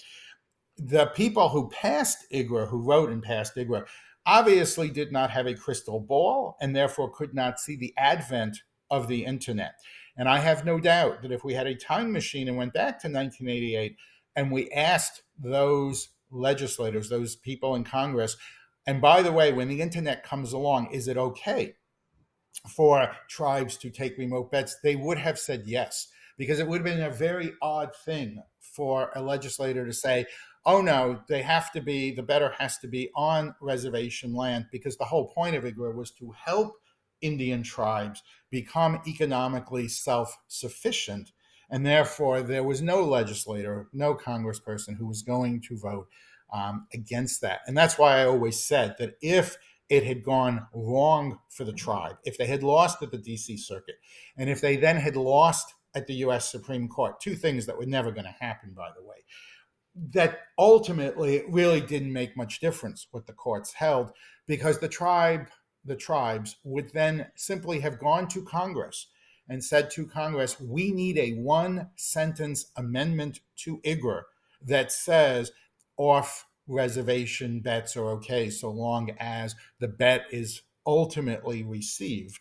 the people who passed IGRA, who wrote and passed IGRA, obviously did not have a crystal ball and therefore could not see the advent of the internet. And I have no doubt that if we had a time machine and went back to 1988 and we asked those legislators, those people in Congress, and by the way, when the internet comes along, is it okay for tribes to take remote bets? They would have said yes, because it would have been a very odd thing for a legislator to say, oh no, they have to be, the bettor has to be on reservation land, because the whole point of IGRA was to help Indian tribes become economically self sufficient. And therefore, there was no legislator, no congressperson who was going to vote um, against that. And that's why I always said that if it had gone wrong for the tribe, if they had lost at the DC Circuit, and if they then had lost at the US Supreme Court, two things that were never going to happen, by the way, that ultimately it really didn't make much difference what the courts held because the tribe, the tribes would then simply have gone to Congress and said to Congress, we need a one sentence amendment to IGRA that says off reservation bets are okay so long as the bet is ultimately received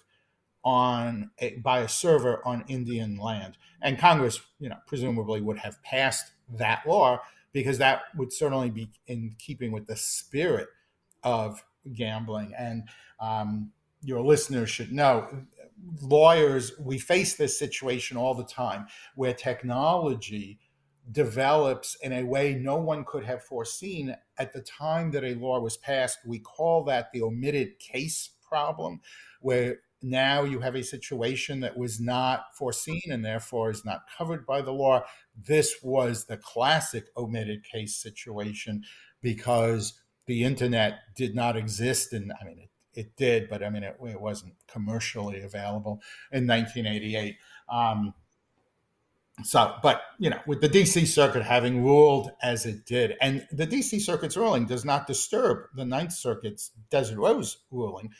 on a, by a server on Indian land. And Congress, you know, presumably would have passed that law because that would certainly be in keeping with the spirit of gambling. And um, your listeners should know lawyers, we face this situation all the time where technology develops in a way no one could have foreseen at the time that a law was passed. We call that the omitted case problem, where now you have a situation that was not foreseen and therefore is not covered by the law. This was the classic omitted case situation because the internet did not exist. And I mean, it, it did, but I mean, it, it wasn't commercially available in 1988. Um, so, but you know, with the DC Circuit having ruled as it did, and the DC Circuit's ruling does not disturb the Ninth Circuit's Desert Rose ruling,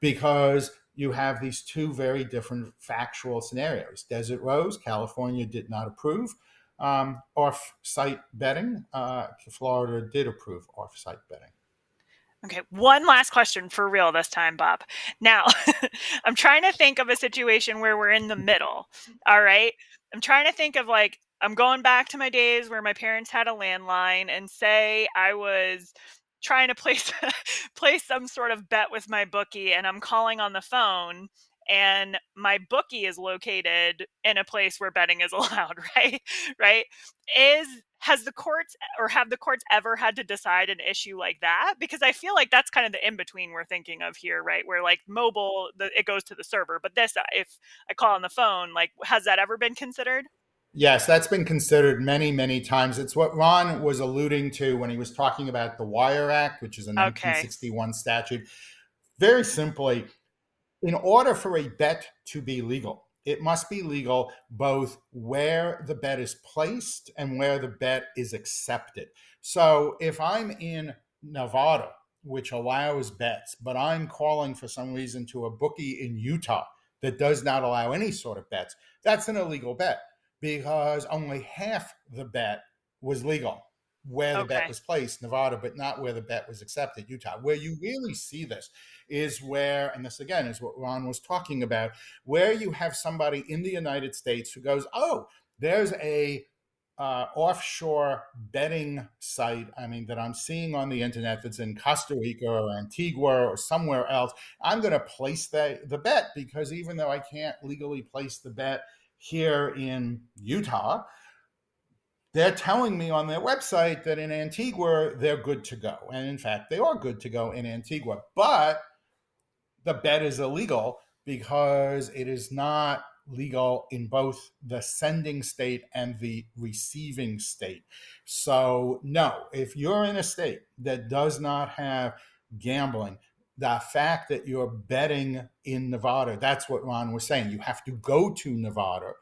because you have these two very different factual scenarios. Desert Rose, California did not approve um, off-site betting. Uh, Florida did approve off-site betting. Okay, one last question for real this time, Bob. Now, *laughs* I'm trying to think of a situation where we're in the middle. All right. I'm trying to think of like, I'm going back to my days where my parents had a landline and say I was trying to place *laughs* place some sort of bet with my bookie and I'm calling on the phone and my bookie is located in a place where betting is *laughs* allowed, right? Right? Is has the courts or have the courts ever had to decide an issue like that? Because i feel like that's kind of the in between we're thinking of here right? Where like mobile the, it goes to the server but this if i call on the phone like has that ever been considered? Yes that's been considered many many times. It's what ron was alluding to when he was talking about the wire act which is a 1961 okay. statute. Very simply in order for a bet to be legal it must be legal both where the bet is placed and where the bet is accepted. So if I'm in Nevada, which allows bets, but I'm calling for some reason to a bookie in Utah that does not allow any sort of bets, that's an illegal bet because only half the bet was legal where the okay. bet was placed, Nevada, but not where the bet was accepted, Utah. Where you really see this is where, and this again is what Ron was talking about, where you have somebody in the United States who goes, oh, there's a uh, offshore betting site, I mean, that I'm seeing on the internet that's in Costa Rica or Antigua or somewhere else. I'm going to place the, the bet because even though I can't legally place the bet here in Utah, they're telling me on their website that in Antigua, they're good to go. And in fact, they are good to go in Antigua. But the bet is illegal because it is not legal in both the sending state and the receiving state. So, no, if you're in a state that does not have gambling, the fact that you're betting in Nevada, that's what Ron was saying. You have to go to Nevada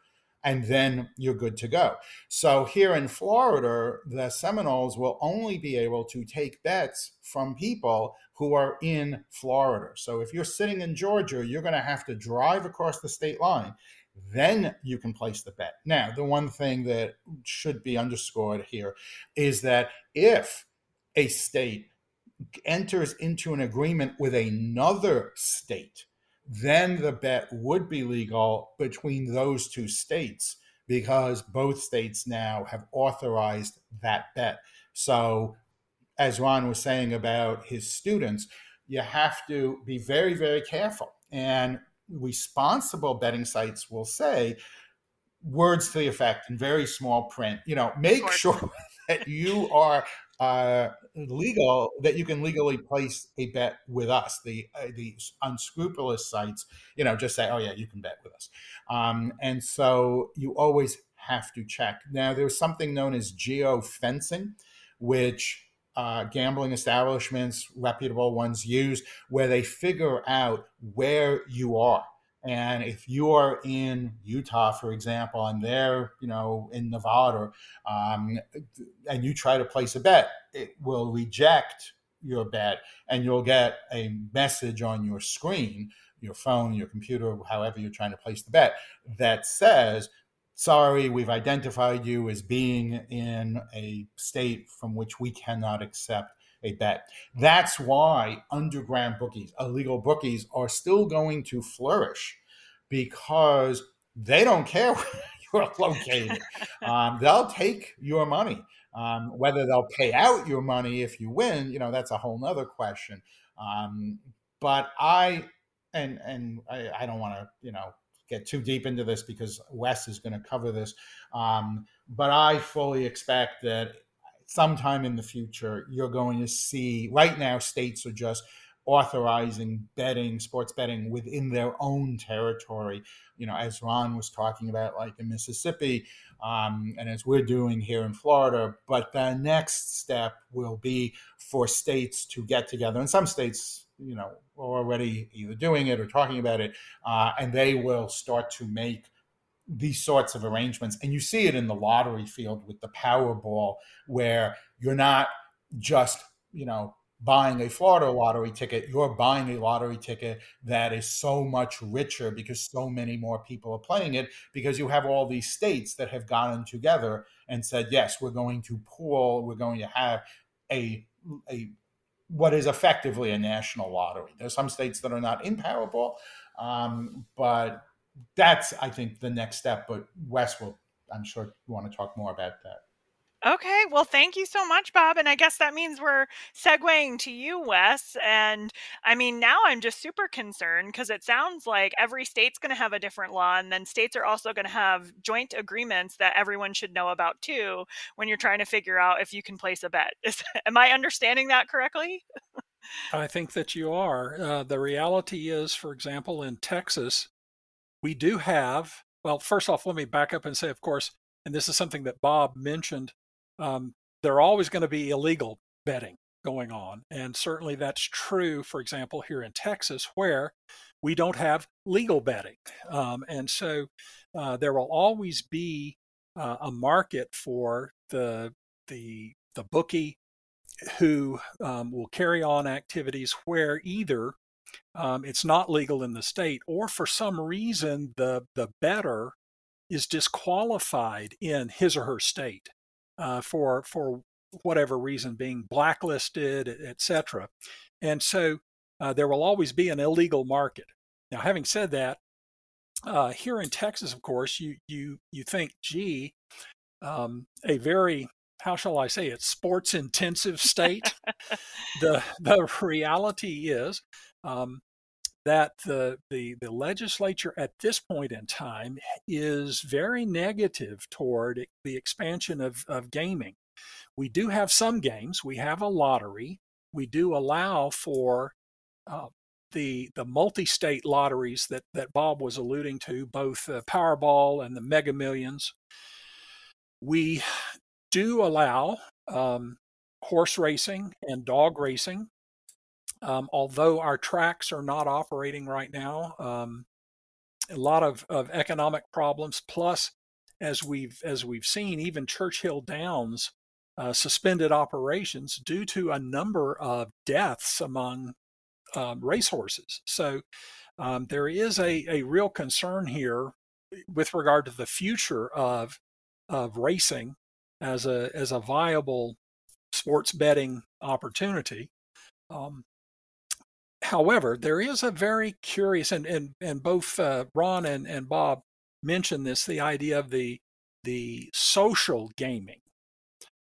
and then you're good to go. So here in Florida, the Seminoles will only be able to take bets from people who are in Florida. So if you're sitting in Georgia, you're going to have to drive across the state line. Then you can place the bet. Now, the one thing that should be underscored here is that if a state enters into an agreement with another state, then the bet would be legal between those two states because both states now have authorized that bet. So, as Ron was saying about his students, you have to be very, very careful. And responsible betting sites will say words to the effect in very small print, you know, make sure *laughs* that you are uh, legal that you can legally place a bet with us. The uh, the unscrupulous sites, you know, just say, "Oh yeah, you can bet with us," um, and so you always have to check. Now, there's something known as geo fencing, which uh, gambling establishments, reputable ones, use, where they figure out where you are. And if you are in Utah, for example, and they're, you know, in Nevada, um, and you try to place a bet, it will reject your bet and you'll get a message on your screen, your phone, your computer, however you're trying to place the bet, that says, sorry, we've identified you as being in a state from which we cannot accept a bet. That's why underground bookies, illegal bookies, are still going to flourish because they don't care *laughs* where you're located. *laughs* Um, they'll take your money. Um, whether they'll pay out your money if you win, you know, that's a whole nother question. Um, but I, and and I, I don't want to, you know, get too deep into this because Wes is going to cover this. Um, but I fully expect that sometime in the future, you're going to see, right now, states are just authorizing betting, sports betting within their own territory. You know, as Ron was talking about, like in Mississippi, um, and as we're doing here in Florida. But the next step will be for states to get together, and some states, you know, are already either doing it or talking about it, uh, and they will start to make these sorts of arrangements. And you see it in the lottery field with the Powerball, where you're not just, you know, buying a Florida lottery ticket, you're buying a lottery ticket that is so much richer because so many more people are playing it because you have all these states that have gotten together and said, yes, we're going to pool, we're going to have a a what is effectively a national lottery. There's some states that are not in Powerball, um, but that's I think the next step. But Wes will, I'm sure, want to talk more about that. Okay, well, thank you so much, Bob. And I guess that means we're segueing to you, Wes. And I mean, now I'm just super concerned because it sounds like every state's going to have a different law, and then states are also going to have joint agreements that everyone should know about too when you're trying to figure out if you can place a bet. *laughs* Is, am I understanding that correctly? I think that you are. Uh, the reality is, for example, in Texas, we do have, well, first off, let me back up and say, of course, and this is something that Bob mentioned um, there are always going to be illegal betting going on. And certainly that's true, for example, here in Texas, where we don't have legal betting. Um, and so uh, there will always be uh, a market for the, the, the bookie who um, will carry on activities where either um, it's not legal in the state or for some reason the, the bettor is disqualified in his or her state uh, for for whatever reason being blacklisted, etc. And so uh, there will always be an illegal market. Now, having said that, uh, here in Texas, of course, you you you think, gee, um, a very how shall I say it, sports intensive state. *laughs* the the reality is um, that the, the, the legislature at this point in time is very negative toward the expansion of, of gaming. We do have some games, we have a lottery, we do allow for uh, the the multi-state lotteries that that Bob was alluding to, both uh, Powerball and the Mega Millions. We do allow um, horse racing and dog racing. Um, although our tracks are not operating right now, um, a lot of, of economic problems. Plus, as we've as we've seen, even Churchill Downs uh, suspended operations due to a number of deaths among um, racehorses. So um, there is a, a real concern here with regard to the future of of racing as a as a viable sports betting opportunity. Um, however, there is a very curious, and and and both uh, Ron and and Bob mentioned this, the idea of the the social gaming.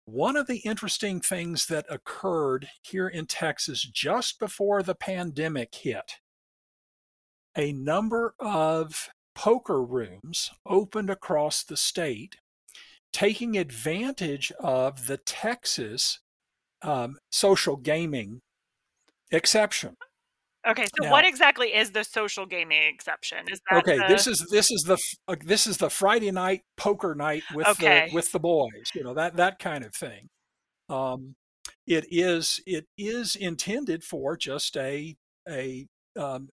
One of the interesting things that occurred here in Texas just before the pandemic hit, a number of poker rooms opened across the state, taking advantage of the Texas um, social gaming exception. Okay, so now, what exactly is the social gaming exception? Is that okay? The... This is this is the uh, this is the Friday night poker night with okay. the with the boys. You know that that kind of thing. Um, it is it is intended for just a a um,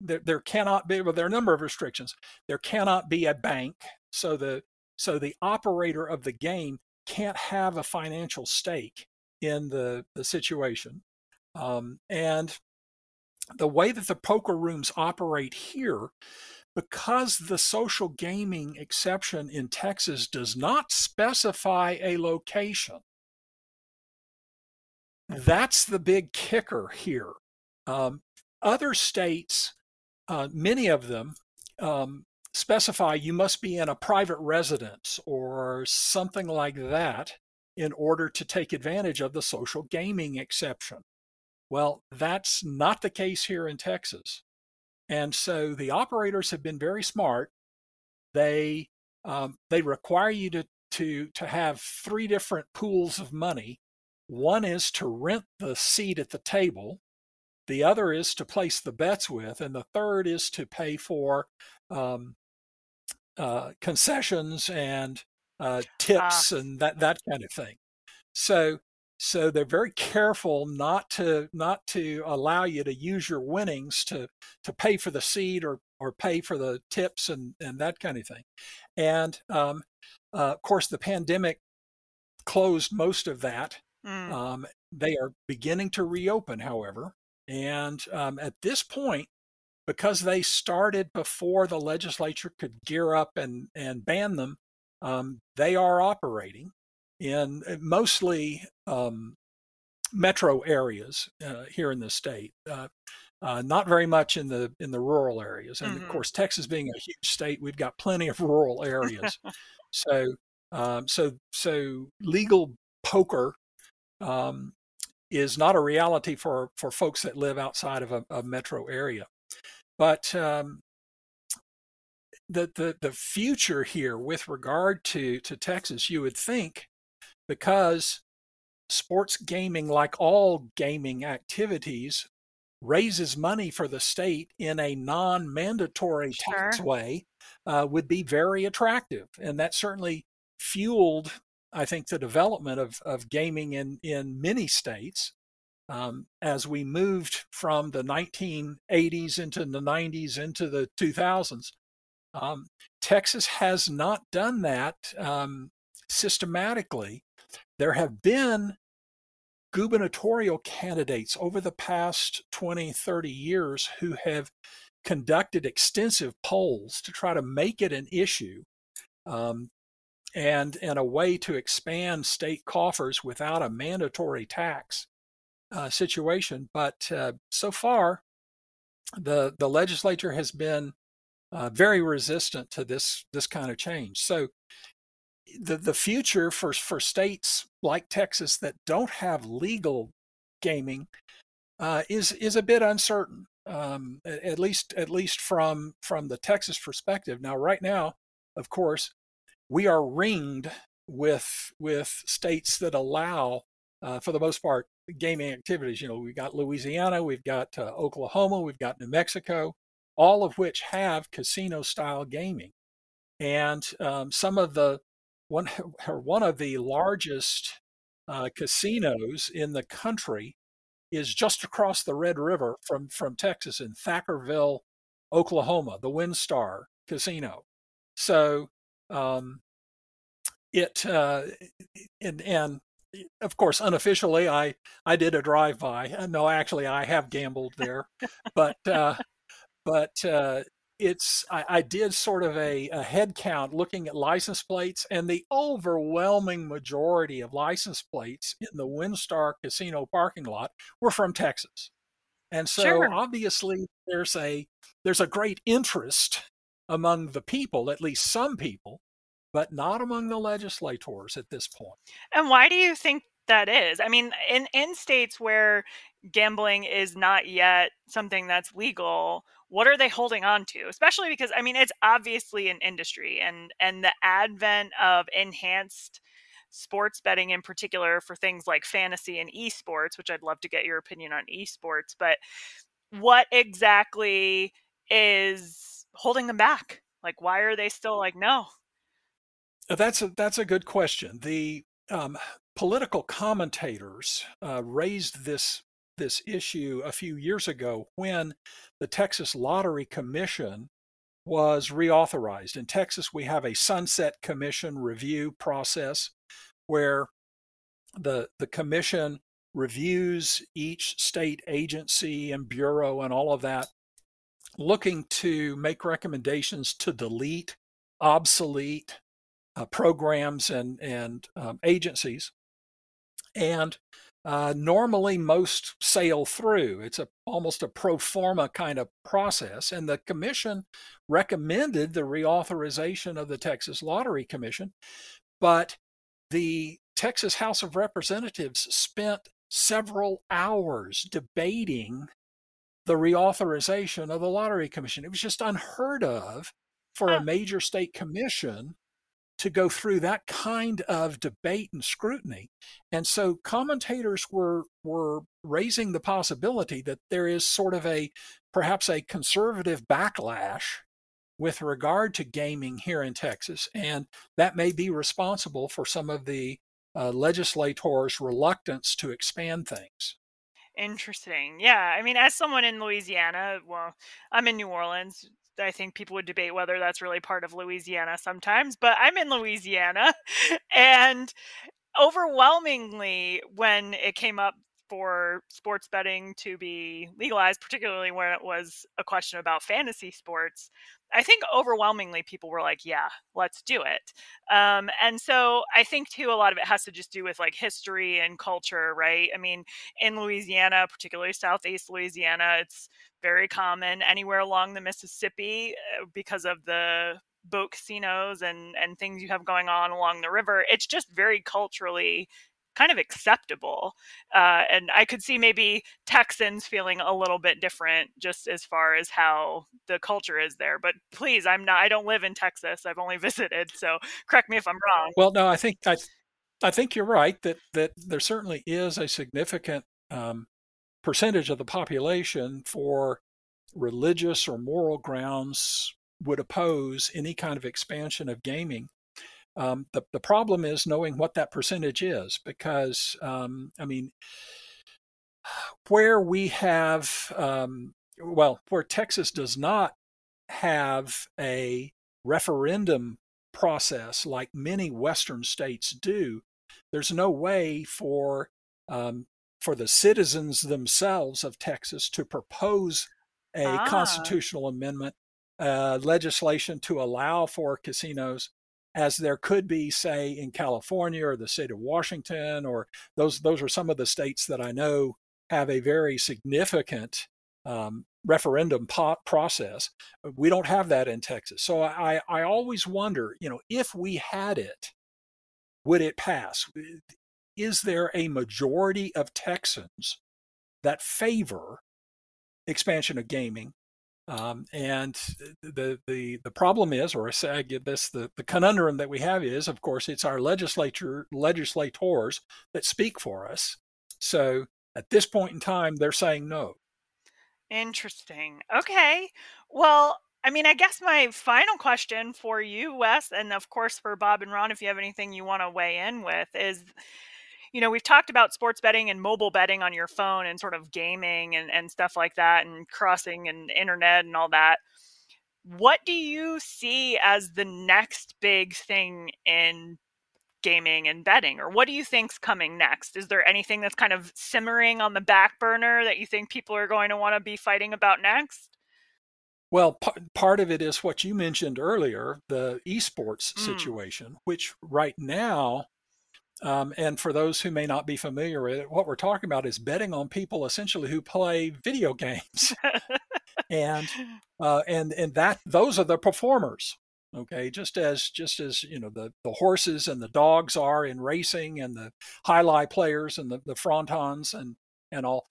there, there cannot be well there are a number of restrictions. There cannot be a bank, so the so the operator of the game can't have a financial stake in the the situation. Um, and the way that the poker rooms operate here, because the social gaming exception in Texas does not specify a location, that's the big kicker here. Um, other states, uh, many of them, um, specify you must be in a private residence or something like that in order to take advantage of the social gaming exception. Well, that's not the case here in Texas. And so the operators have been very smart. They um, they require you to to to have three different pools of money. One is to rent the seat at the table. The other is to place the bets with, and the third is to pay for um, uh, concessions and uh, tips uh. and that that kind of thing. So so they're very careful not to not to allow you to use your winnings to to pay for the seed or or pay for the tips and and that kind of thing. And um, uh, of course, the pandemic closed most of that. Mm. Um, they are beginning to reopen, however, and um, at this point, because they started before the legislature could gear up and and ban them, um, they are operating in uh, mostly um, metro areas uh, here in the state. Uh, uh, not very much in the in the rural areas, and mm-hmm. of course, Texas being a huge state, we've got plenty of *laughs* rural areas. *laughs* so, um, so, so legal poker um, is not a reality for for folks that live outside of a, a metro area. But um, the, the the future here with regard to to Texas, you would think because sports gaming, like all gaming activities, raises money for the state in a non mandatory sure. tax way, uh, would be very attractive. And that certainly fueled, I think, the development of, of gaming in, in many states. Um, as we moved from the 1980s into the 90s into the 2000s, um, Texas has not done that um, systematically there have been gubernatorial candidates over the past 20, 30 years who have conducted extensive polls to try to make it an issue um, and, and a way to expand state coffers without a mandatory tax uh, situation. But uh, so far, the, the legislature has been uh, very resistant to this, this kind of change. So the the future for for states like Texas that don't have legal gaming uh, is is a bit uncertain. Um, at least at least from from the Texas perspective. Now, right now, of course, we are ringed with with states that allow, uh, for the most part, gaming activities. You know, we've got Louisiana, we've got uh, Oklahoma, we've got New Mexico, all of which have casino style gaming, and um, some of the one *laughs* or one of the largest uh, casinos in the country is just across the Red River from from Texas in Thackerville, Oklahoma, the WinStar Casino. So um, it uh, and, and of course unofficially I I did a drive by. Uh, no, actually I have gambled there, but uh, but uh, it's I, I, did sort of a, a head count looking at license plates, and the overwhelming majority of license plates in the WinStar Casino parking lot were from Texas. And so sure. obviously there's a there's a great interest among the people, at least some people, but not among the legislators at this point. And why do you think that is? I mean, in in states where gambling is not yet something that's legal, what are they holding on to? Especially because i mean it's obviously an industry and and the advent of enhanced sports betting in particular for things like fantasy and esports which i'd love to get your opinion on esports but what exactly is holding them back? Like why are they still like no uh, that's a that's a good question. The um, political commentators uh, raised this this issue a few years ago when the Texas Lottery Commission was reauthorized. In Texas, we have a sunset commission review process where the, the commission reviews each state agency and bureau and all of that, looking to make recommendations to delete obsolete uh, programs and, and um, agencies. And uh, normally most sail through. It's a almost a pro forma kind of process, and the commission recommended the reauthorization of the Texas Lottery Commission, but the Texas House of Representatives spent several hours debating the reauthorization of the Lottery Commission. It was just unheard of for a major state commission to go through that kind of debate and scrutiny. And so commentators were were raising the possibility that there is sort of a perhaps a conservative backlash with regard to gaming here in Texas and that may be responsible for some of the uh, legislators' reluctance to expand things. Interesting. Yeah. I mean, as someone in Louisiana, well, I'm in New Orleans. I think people would debate whether that's really part of Louisiana sometimes, but I'm in Louisiana. *laughs* And overwhelmingly, when it came up for sports betting to be legalized, particularly when it was a question about fantasy sports, I think overwhelmingly people were like, yeah, let's do it. Um, and so I think too, a lot of it has to just do with like history and culture, right? I mean, in Louisiana, particularly Southeast Louisiana, it's very common anywhere along the Mississippi uh, because of the boat casinos and and things you have going on along the river it's just very culturally kind of acceptable. Uh, and I could see maybe Texans feeling a little bit different just as far as how the culture is there. But please, I'm not, I don't live in Texas. I've only *laughs* visited. So correct me if I'm wrong. Well, no, I think, I, I think you're right that, that there certainly is a significant um, percentage of the population for religious or moral grounds would oppose any kind of expansion of gaming. Um, the, the problem is knowing what that percentage is because, um, I mean, *sighs* where we have, um, well, where Texas does not have a referendum process like many Western states do, there's no way for um, for the citizens themselves of Texas to propose a ah. constitutional amendment uh, legislation to allow for casinos as there could be, say, in California or the state of Washington, or those those are some of the states that I know have a very significant um, referendum po- process. We don't have that in Texas, so I I always wonder, you know, if we had it, would it pass? Is there a majority of Texans that favor expansion of gaming um, and the, the the problem is, or I give this the, the conundrum that we have is, of course, it's our legislature legislators that speak for us. So at this point in time, they're saying no. Interesting. Okay. Well, I mean, I guess my final question for you, Wes, and of course for Bob and Ron, if you have anything you want to weigh in with, is you know, we've talked about sports betting and mobile betting on your phone and sort of gaming and, and stuff like that and crossing and internet and all that. What do you see as the next big thing in gaming and betting or what do you think's coming next is there anything that's kind of simmering on the back burner that you think people are going to want to be fighting about next well p- part of it is what you mentioned earlier the esports mm. situation which right now um, and for those who may not be familiar with it, what we're talking about is betting on people essentially who play video games, *laughs* and uh, and and that those are the performers. Okay, just as just as you know the the horses and the dogs are in racing, and the alai players and the the frontons and and all.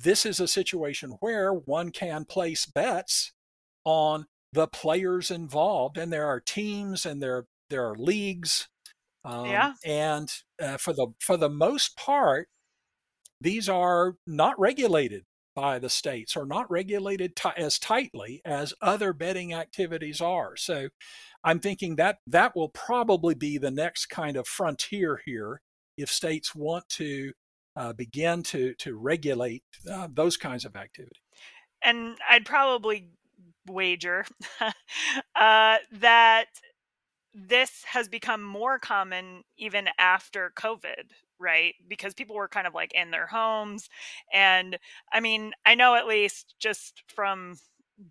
This is a situation where one can place bets on the players involved, and there are teams and there there are leagues um, yeah. And uh, for the for the most part, these are not regulated by the states or not regulated t- as tightly as other betting activities are. So I'm thinking that that will probably be the next kind of frontier here if states want to uh, begin to to regulate uh, those kinds of activity. And I'd probably wager *laughs* uh, that this has become more common even after COVID, right? Because people were kind of like in their homes. And I mean, I know at least just from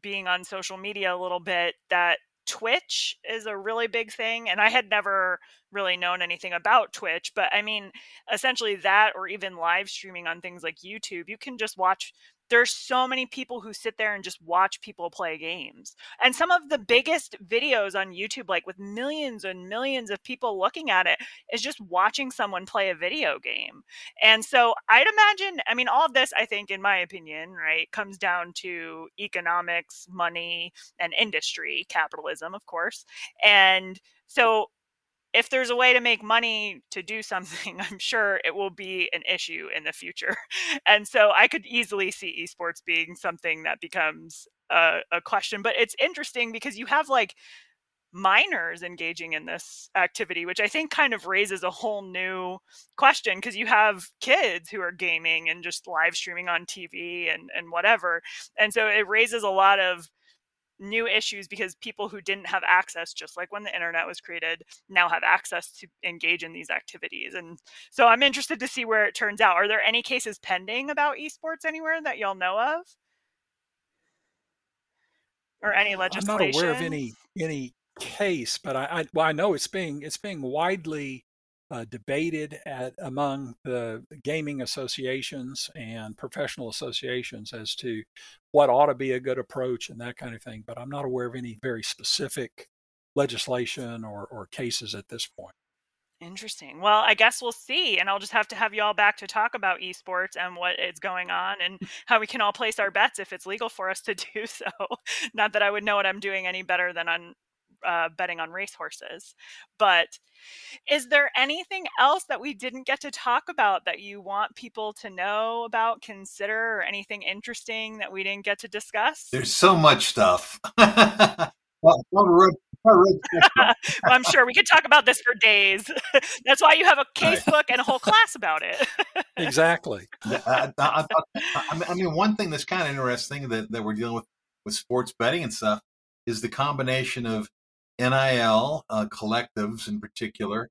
being on social media a little bit that Twitch is a really big thing. And I had never really known anything about Twitch, but I mean, essentially that or even live streaming on things like YouTube, you can just watch there's so many people who sit there and just watch people play games. And some of the biggest videos on YouTube, like with millions and millions of people looking at it, is just watching someone play a video game. And so I'd imagine, I mean, all of this, I think, in my opinion, right, comes down to economics, money, and industry, capitalism, of course. And so if there's a way to make money to do something, *laughs* I'm sure it will be an issue in the future. *laughs* And so I could easily see esports being something that becomes a, a question. But it's interesting because you have like minors engaging in this activity, which I think kind of raises a whole new question because you have kids who are gaming and just live streaming on TV and, and whatever. And so it raises a lot of new issues because people who didn't have access just like when the internet was created now have access to engage in these activities. And so i'm interested to see where it turns out. Are there any cases pending about esports anywhere that y'all know of? Or any legislation *sighs* i'm not aware of any any case, but I, I well I know it's being it's being widely uh, debated at among the gaming associations and professional associations as to what ought to be a good approach and that kind of thing. But I'm not aware of any very specific legislation or, or cases at this point. Interesting. Well, I guess we'll see. And I'll just have to have you all back to talk about esports and what is going on and *laughs* how we can all place our bets if it's legal for us to do *laughs* so. Not that I would know what I'm doing any better than on uh, betting on racehorses. But is there anything else that we didn't get to talk about that you want people to know about, consider, or anything interesting that we didn't get to discuss? There's so much stuff. *laughs* *laughs* well, I'm sure we could talk about this for days. *laughs* That's why you have a case book and a whole class about it. exactly. I, I, I, mean, one thing that's kind of interesting that, that we're dealing with with sports betting and stuff is the combination of NIL uh, collectives in particular,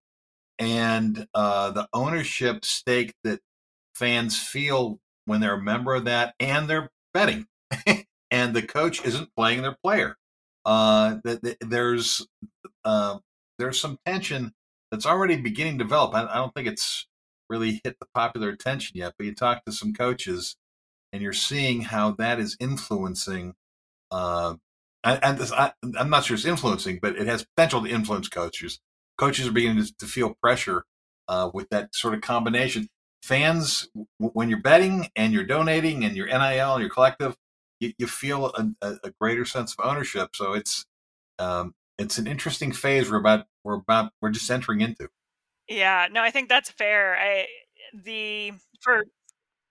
and uh, the ownership stake that fans feel when they're a member of that, and they're betting, *laughs* and the coach isn't playing their player. Uh, that, there's uh, there's some tension that's already beginning to develop. I, I don't think it's really hit the popular attention yet, but you talk to some coaches, and you're seeing how that is influencing uh, and this, I, am not sure it's influencing, but it has potential to influence coaches. Coaches are beginning to, feel pressure uh, with that sort of combination. Fans, when you're betting and you're donating and your NIL and your collective, you, you feel a, a, a, greater sense of ownership. So it's um, it's an interesting phase we're about we're about we're just entering into. Yeah, no, I think that's fair. I the for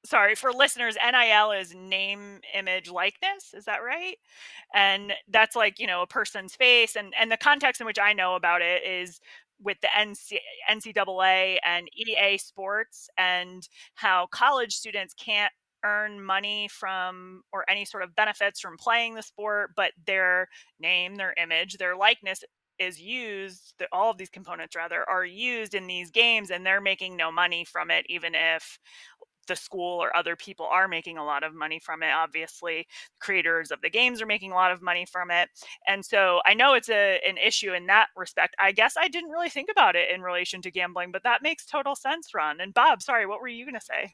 sorry for listeners nil is name image likeness is that right? And that's like you know a person's face and and the context in which i know about it is with the NC, ncaa and ea sports and how college students can't earn money from or any sort of benefits from playing the sport but their name their image their likeness is used all of these components rather are used in these games and they're making no money from it even if the school or other people are making a lot of money from it obviously. Creators of the games are making a lot of money from it. And so i know it's a an issue in that respect. I guess i didn't really think about it in relation to gambling but that makes total sense ron. And bob sorry what were you going to say?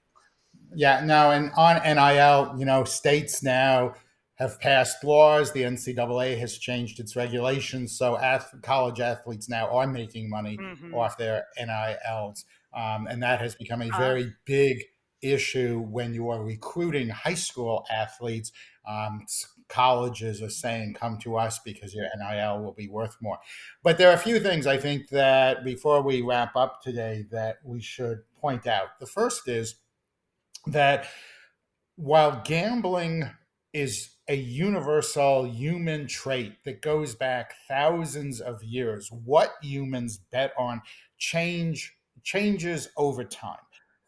Yeah no and on nil you know states now have passed laws. The NCAA has changed its regulations, so ath- college athletes now are making money mm-hmm. off their NILs, um, and that has become a uh very big issue when you are recruiting high school athletes. Um, colleges are saying, come to us because your NIL will be worth more. But there are a few things I think that before we wrap up today that we should point out. The first is that while gambling is a universal human trait that goes back thousands of years, what humans bet on change changes over time.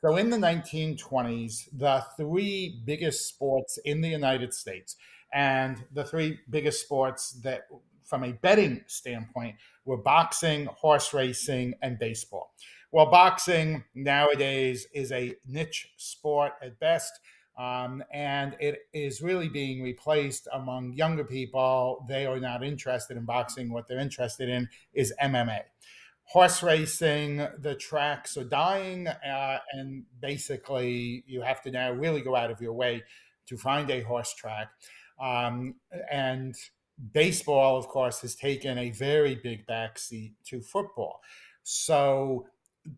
So in the 1920s, the three biggest sports in the United States and the three biggest sports that from a betting standpoint were boxing, horse racing, and baseball. Well, boxing nowadays is a niche sport at best. Um, and it is really being replaced among younger people. They are not interested in boxing. What they're interested in is MMA horse racing, the tracks are dying, uh, and basically you have to now really go out of your way to find a horse track. Um, and baseball, of course, has taken a very big backseat to football. So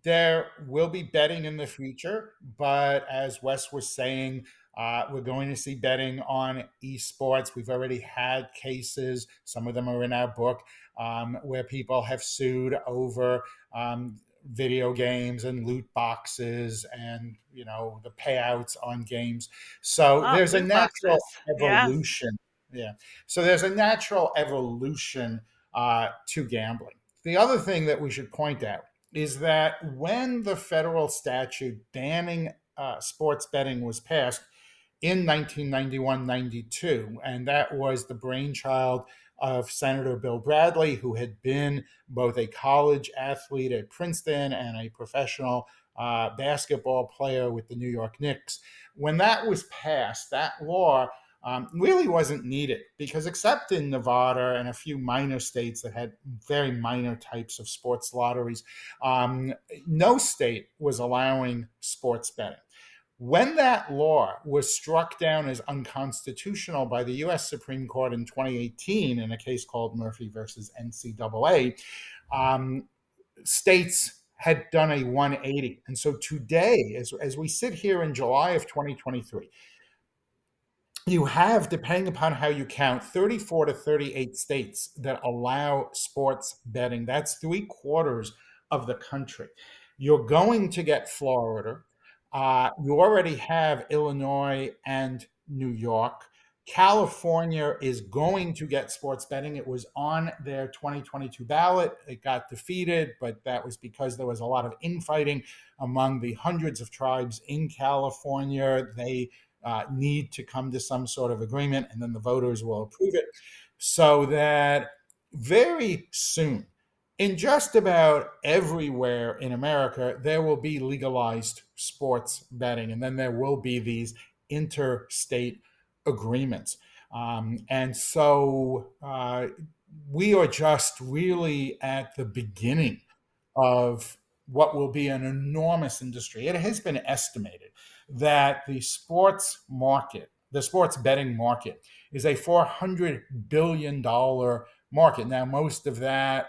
there will be betting in the future, but as Wes was saying, uh, we're going to see betting on esports. We've already had cases, some of them are in our book, um, where people have sued over um, video games and loot boxes and you know the payouts on games so oh, there's a natural boxes. evolution yeah. yeah. so there's a natural evolution uh, to gambling. The other thing that we should point out is that when the federal statute banning uh, sports betting was passed in 1991 92, and that was the brainchild of Senator Bill Bradley, who had been both a college athlete at Princeton and a professional uh, basketball player with the New York Knicks. When that was passed, that law um, really wasn't needed because, except in Nevada and a few minor states that had very minor types of sports lotteries, um, no state was allowing sports betting. When that law was struck down as unconstitutional by the U.S. Supreme Court in 2018 in a case called Murphy versus NCAA, um, states had done a 180. And so today, as, as we sit here in July of 2023, you have, depending upon how you count, 34 to 38 states that allow sports betting. That's three quarters of the country. You're going to get Florida. Uh, you already have Illinois and New York. California is going to get sports betting. It was on their 2022 ballot. It got defeated, but that was because there was a lot of infighting among the hundreds of tribes in California. They uh, need to come to some sort of agreement, and then the voters will approve it. So that very soon, in just about everywhere in America, there will be legalized sports betting, and then there will be these interstate agreements. Um, and so uh, we are just really at the beginning of what will be an enormous industry. It has been estimated that the sports market, the sports betting market, is a $400 billion market. Now, most of that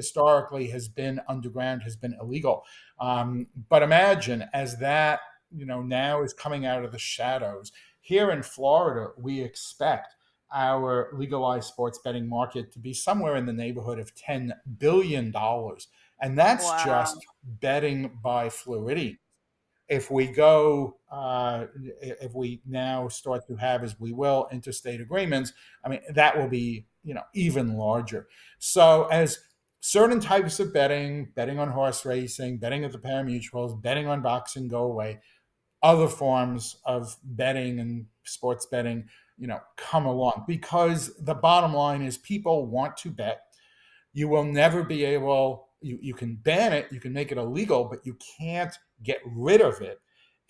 historically has been underground, has been illegal. Um, but imagine as that, you know, now is coming out of the shadows. Here in Florida, we expect our legalized sports betting market to be somewhere in the neighborhood of $10 billion. And that's wow. just betting by fluidity. if we go, uh, if we now start to have, as we will, interstate agreements, I mean, that will be, you know, even larger. So as certain types of betting, betting on horse racing, betting at the pari-mutuels, betting on boxing go away, other forms of betting and sports betting, you know, come along because the bottom line is people want to bet. You will never be able you, you can ban it, you can make it illegal, but you can't get rid of it.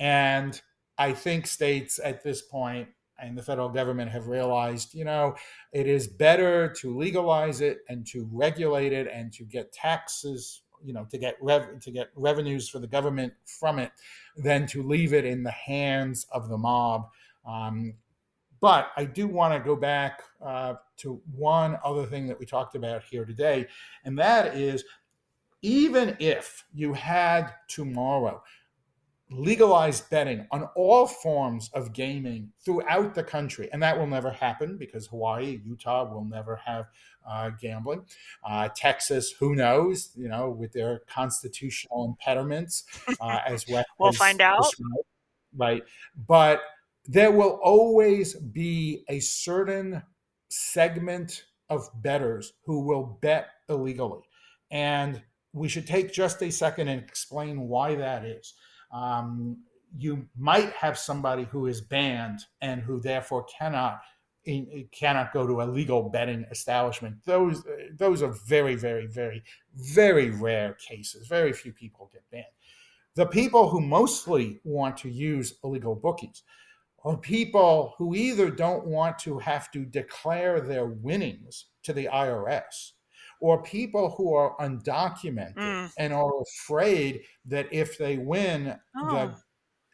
And I think states at this point and the federal government have realized, you know, it is better to legalize it and to regulate it and to get taxes, you know, to get rev- to get revenues for the government from it, than to leave it in the hands of the mob. Um, but I do want to go back uh, to one other thing that we talked about here today, and that is even if you had tomorrow legalized betting on all forms of gaming throughout the country, and that will never happen because Hawaii, Utah will never have uh, gambling. Uh, Texas, who knows? You know, with their constitutional impediments, *laughs* uh, as well. we'll as, find out. right, but there will always be a certain segment of bettors who will bet illegally, and we should take just a second and explain why that is. Um, you might have somebody who is banned and who therefore cannot cannot go to a legal betting establishment. Those those are very very very very rare cases. Very few people get banned. The people who mostly want to use illegal bookies are people who either don't want to have to declare their winnings to the IRS or people who are undocumented mm. and are afraid that if they win oh. the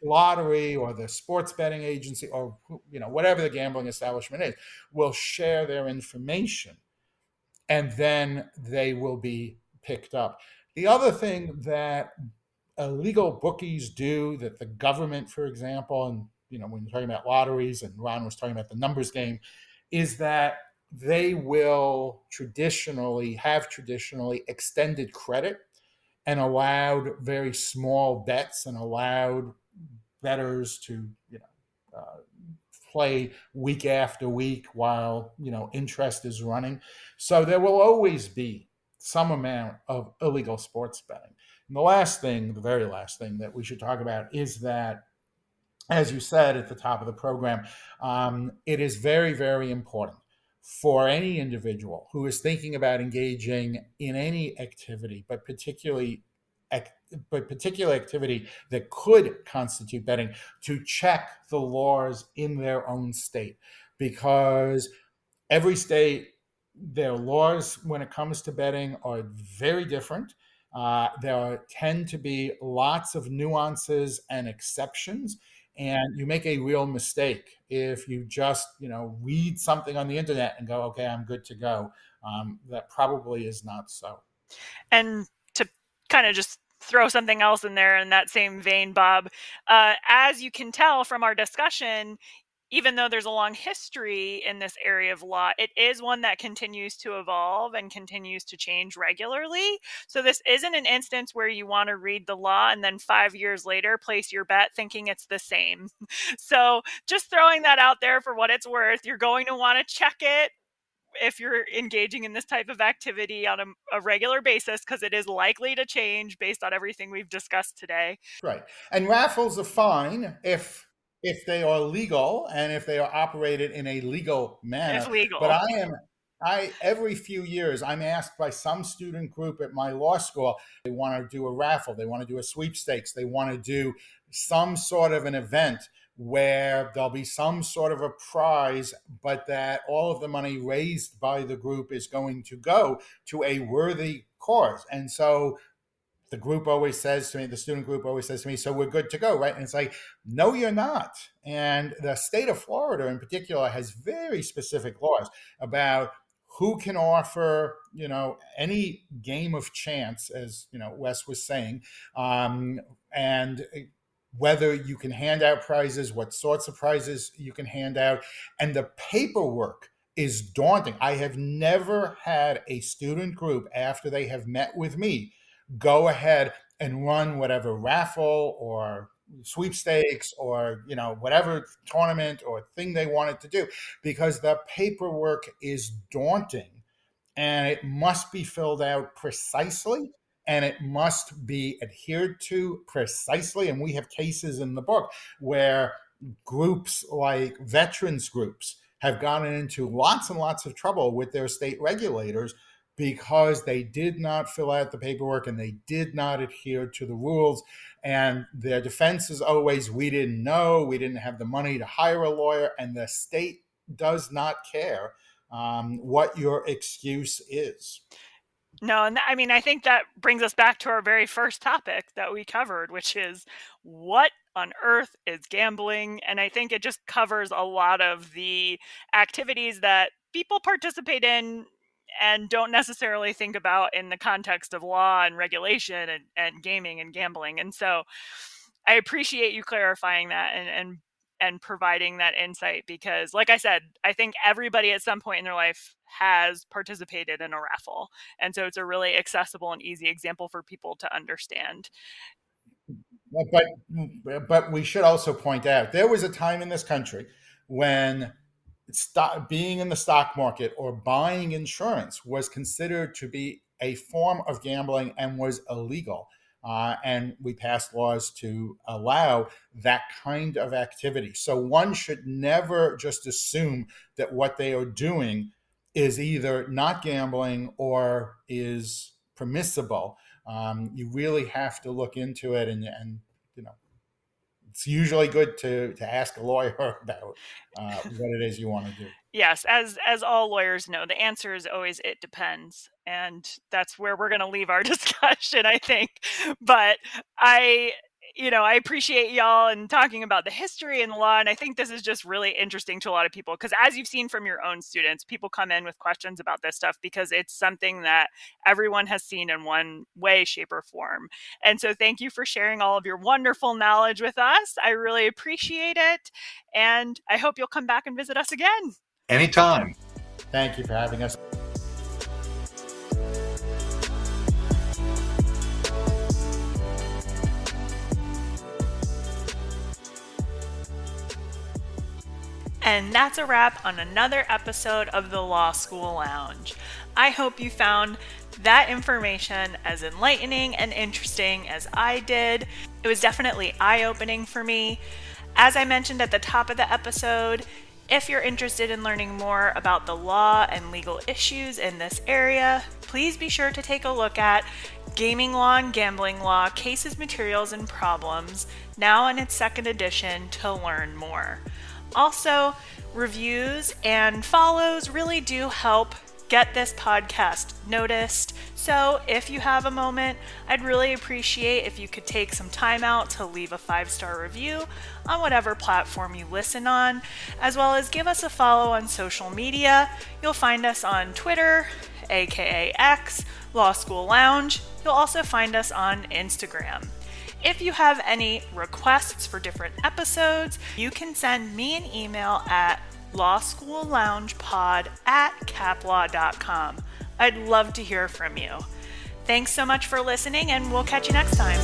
lottery or the sports betting agency or you know whatever the gambling establishment is will share their information and then they will be picked up the other thing that illegal bookies do that the government for example and you know when you're talking about lotteries and ron was talking about the numbers game is that they will traditionally have traditionally extended credit and allowed very small bets and allowed bettors to you know uh, play week after week while you know interest is running. So there will always be some amount of illegal sports betting. And the last thing, the very last thing that we should talk about is that, as you said at the top of the program, um, it is very, very important for any individual who is thinking about engaging in any activity, but particularly but particular activity that could constitute betting to check the laws in their own state. Because every state their laws when it comes to betting are very different. Uh, there tend to be lots of nuances and exceptions and you make a real mistake if you just you know read something on the internet and go okay i'm good to go. Um, that probably is not so. And to kind of just throw something else in there in that same vein bob uh, as you can tell from our discussion even though there's a long history in this area of law, it is one that continues to evolve and continues to change regularly. So, this isn't an instance where you want to read the law and then five years later place your bet thinking it's the same. *laughs* So, just throwing that out there for what it's worth, you're going to want to check it if you're engaging in this type of activity on a, a regular basis because it is likely to change based on everything we've discussed today. Right. And raffles are fine if if they are legal and if they are operated in a legal manner. It's legal. But I am I every few years I'm asked by some student group at my law school they want to do a raffle, they want to do a sweepstakes, they want to do some sort of an event where there'll be some sort of a prize, but that all of the money raised by the group is going to go to a worthy cause. And so the group always says to me, the student group always says to me, so we're good to go, right? And it's like, no, you're not. And the state of Florida in particular has very specific laws about who can offer, you know, any game of chance, as, you know, Wes was saying, um, and whether you can hand out prizes, what sorts of prizes you can hand out. And the paperwork is daunting. I have never had a student group after they have met with me go ahead and run whatever raffle or sweepstakes or you know whatever tournament or thing they wanted to do because the paperwork is daunting and it must be filled out precisely and it must be adhered to precisely. And we have cases in the book where groups like veterans groups have gotten into lots and lots of trouble with their state regulators because they did not fill out the paperwork and they did not adhere to the rules. And their defense is always, we didn't know, we didn't have the money to hire a lawyer, and the state does not care um, what your excuse is. No, and I mean, I think that brings us back to our very first topic that we covered, which is what on earth is gambling? And I think it just covers a lot of the activities that people participate in and don't necessarily think about in the context of law and regulation and, and gaming and gambling. And so I appreciate you clarifying that and, and and providing that insight because like I said, I think everybody at some point in their life has participated in a raffle. And so it's a really accessible and easy example for people to understand. But but we should also point out there was a time in this country when stock, being in the stock market or buying insurance was considered to be a form of gambling and was illegal. Uh, and we passed laws to allow that kind of activity. So one should never just assume that what they are doing is either not gambling or is permissible. Um, you really have to look into it and, and it's usually good to to ask a lawyer *laughs* about uh, what it is you want to do. Yes, as as all lawyers know, the answer is always it depends, and that's where we're going to leave our *laughs* discussion, I think. But I you know, I appreciate y'all and talking about the history and the law. And I think this is just really interesting to a lot of people because, as you've seen from your own students, people come in with questions about this stuff because it's something that everyone has seen in one way, shape, or form. And so, thank you for sharing all of your wonderful knowledge with us. I really appreciate it. And I hope you'll come back and visit us again. Anytime. Thank you for having us. And that's a wrap on another episode of the Law School Lounge. I hope you found that information as enlightening and interesting as I did. It was definitely eye opening for me. As I mentioned at the top of the episode, if you're interested in learning more about the law and legal issues in this area, please be sure to take a look at Gaming Law and Gambling Law Cases, Materials, and Problems, now in its second edition, to learn more. Also, reviews and follows really do help get this podcast noticed. So, if you have a moment, I'd really appreciate if you could take some time out to leave a five star review on whatever platform you listen on, as well as give us a follow on social media. You'll find us on Twitter, aka X, Law School Lounge. You'll also find us on Instagram. If you have any requests for different episodes, you can send me an email at lawschoolloungepod at caplaw.com. I'd love to hear from you. Thanks so much for listening, and we'll catch you next time.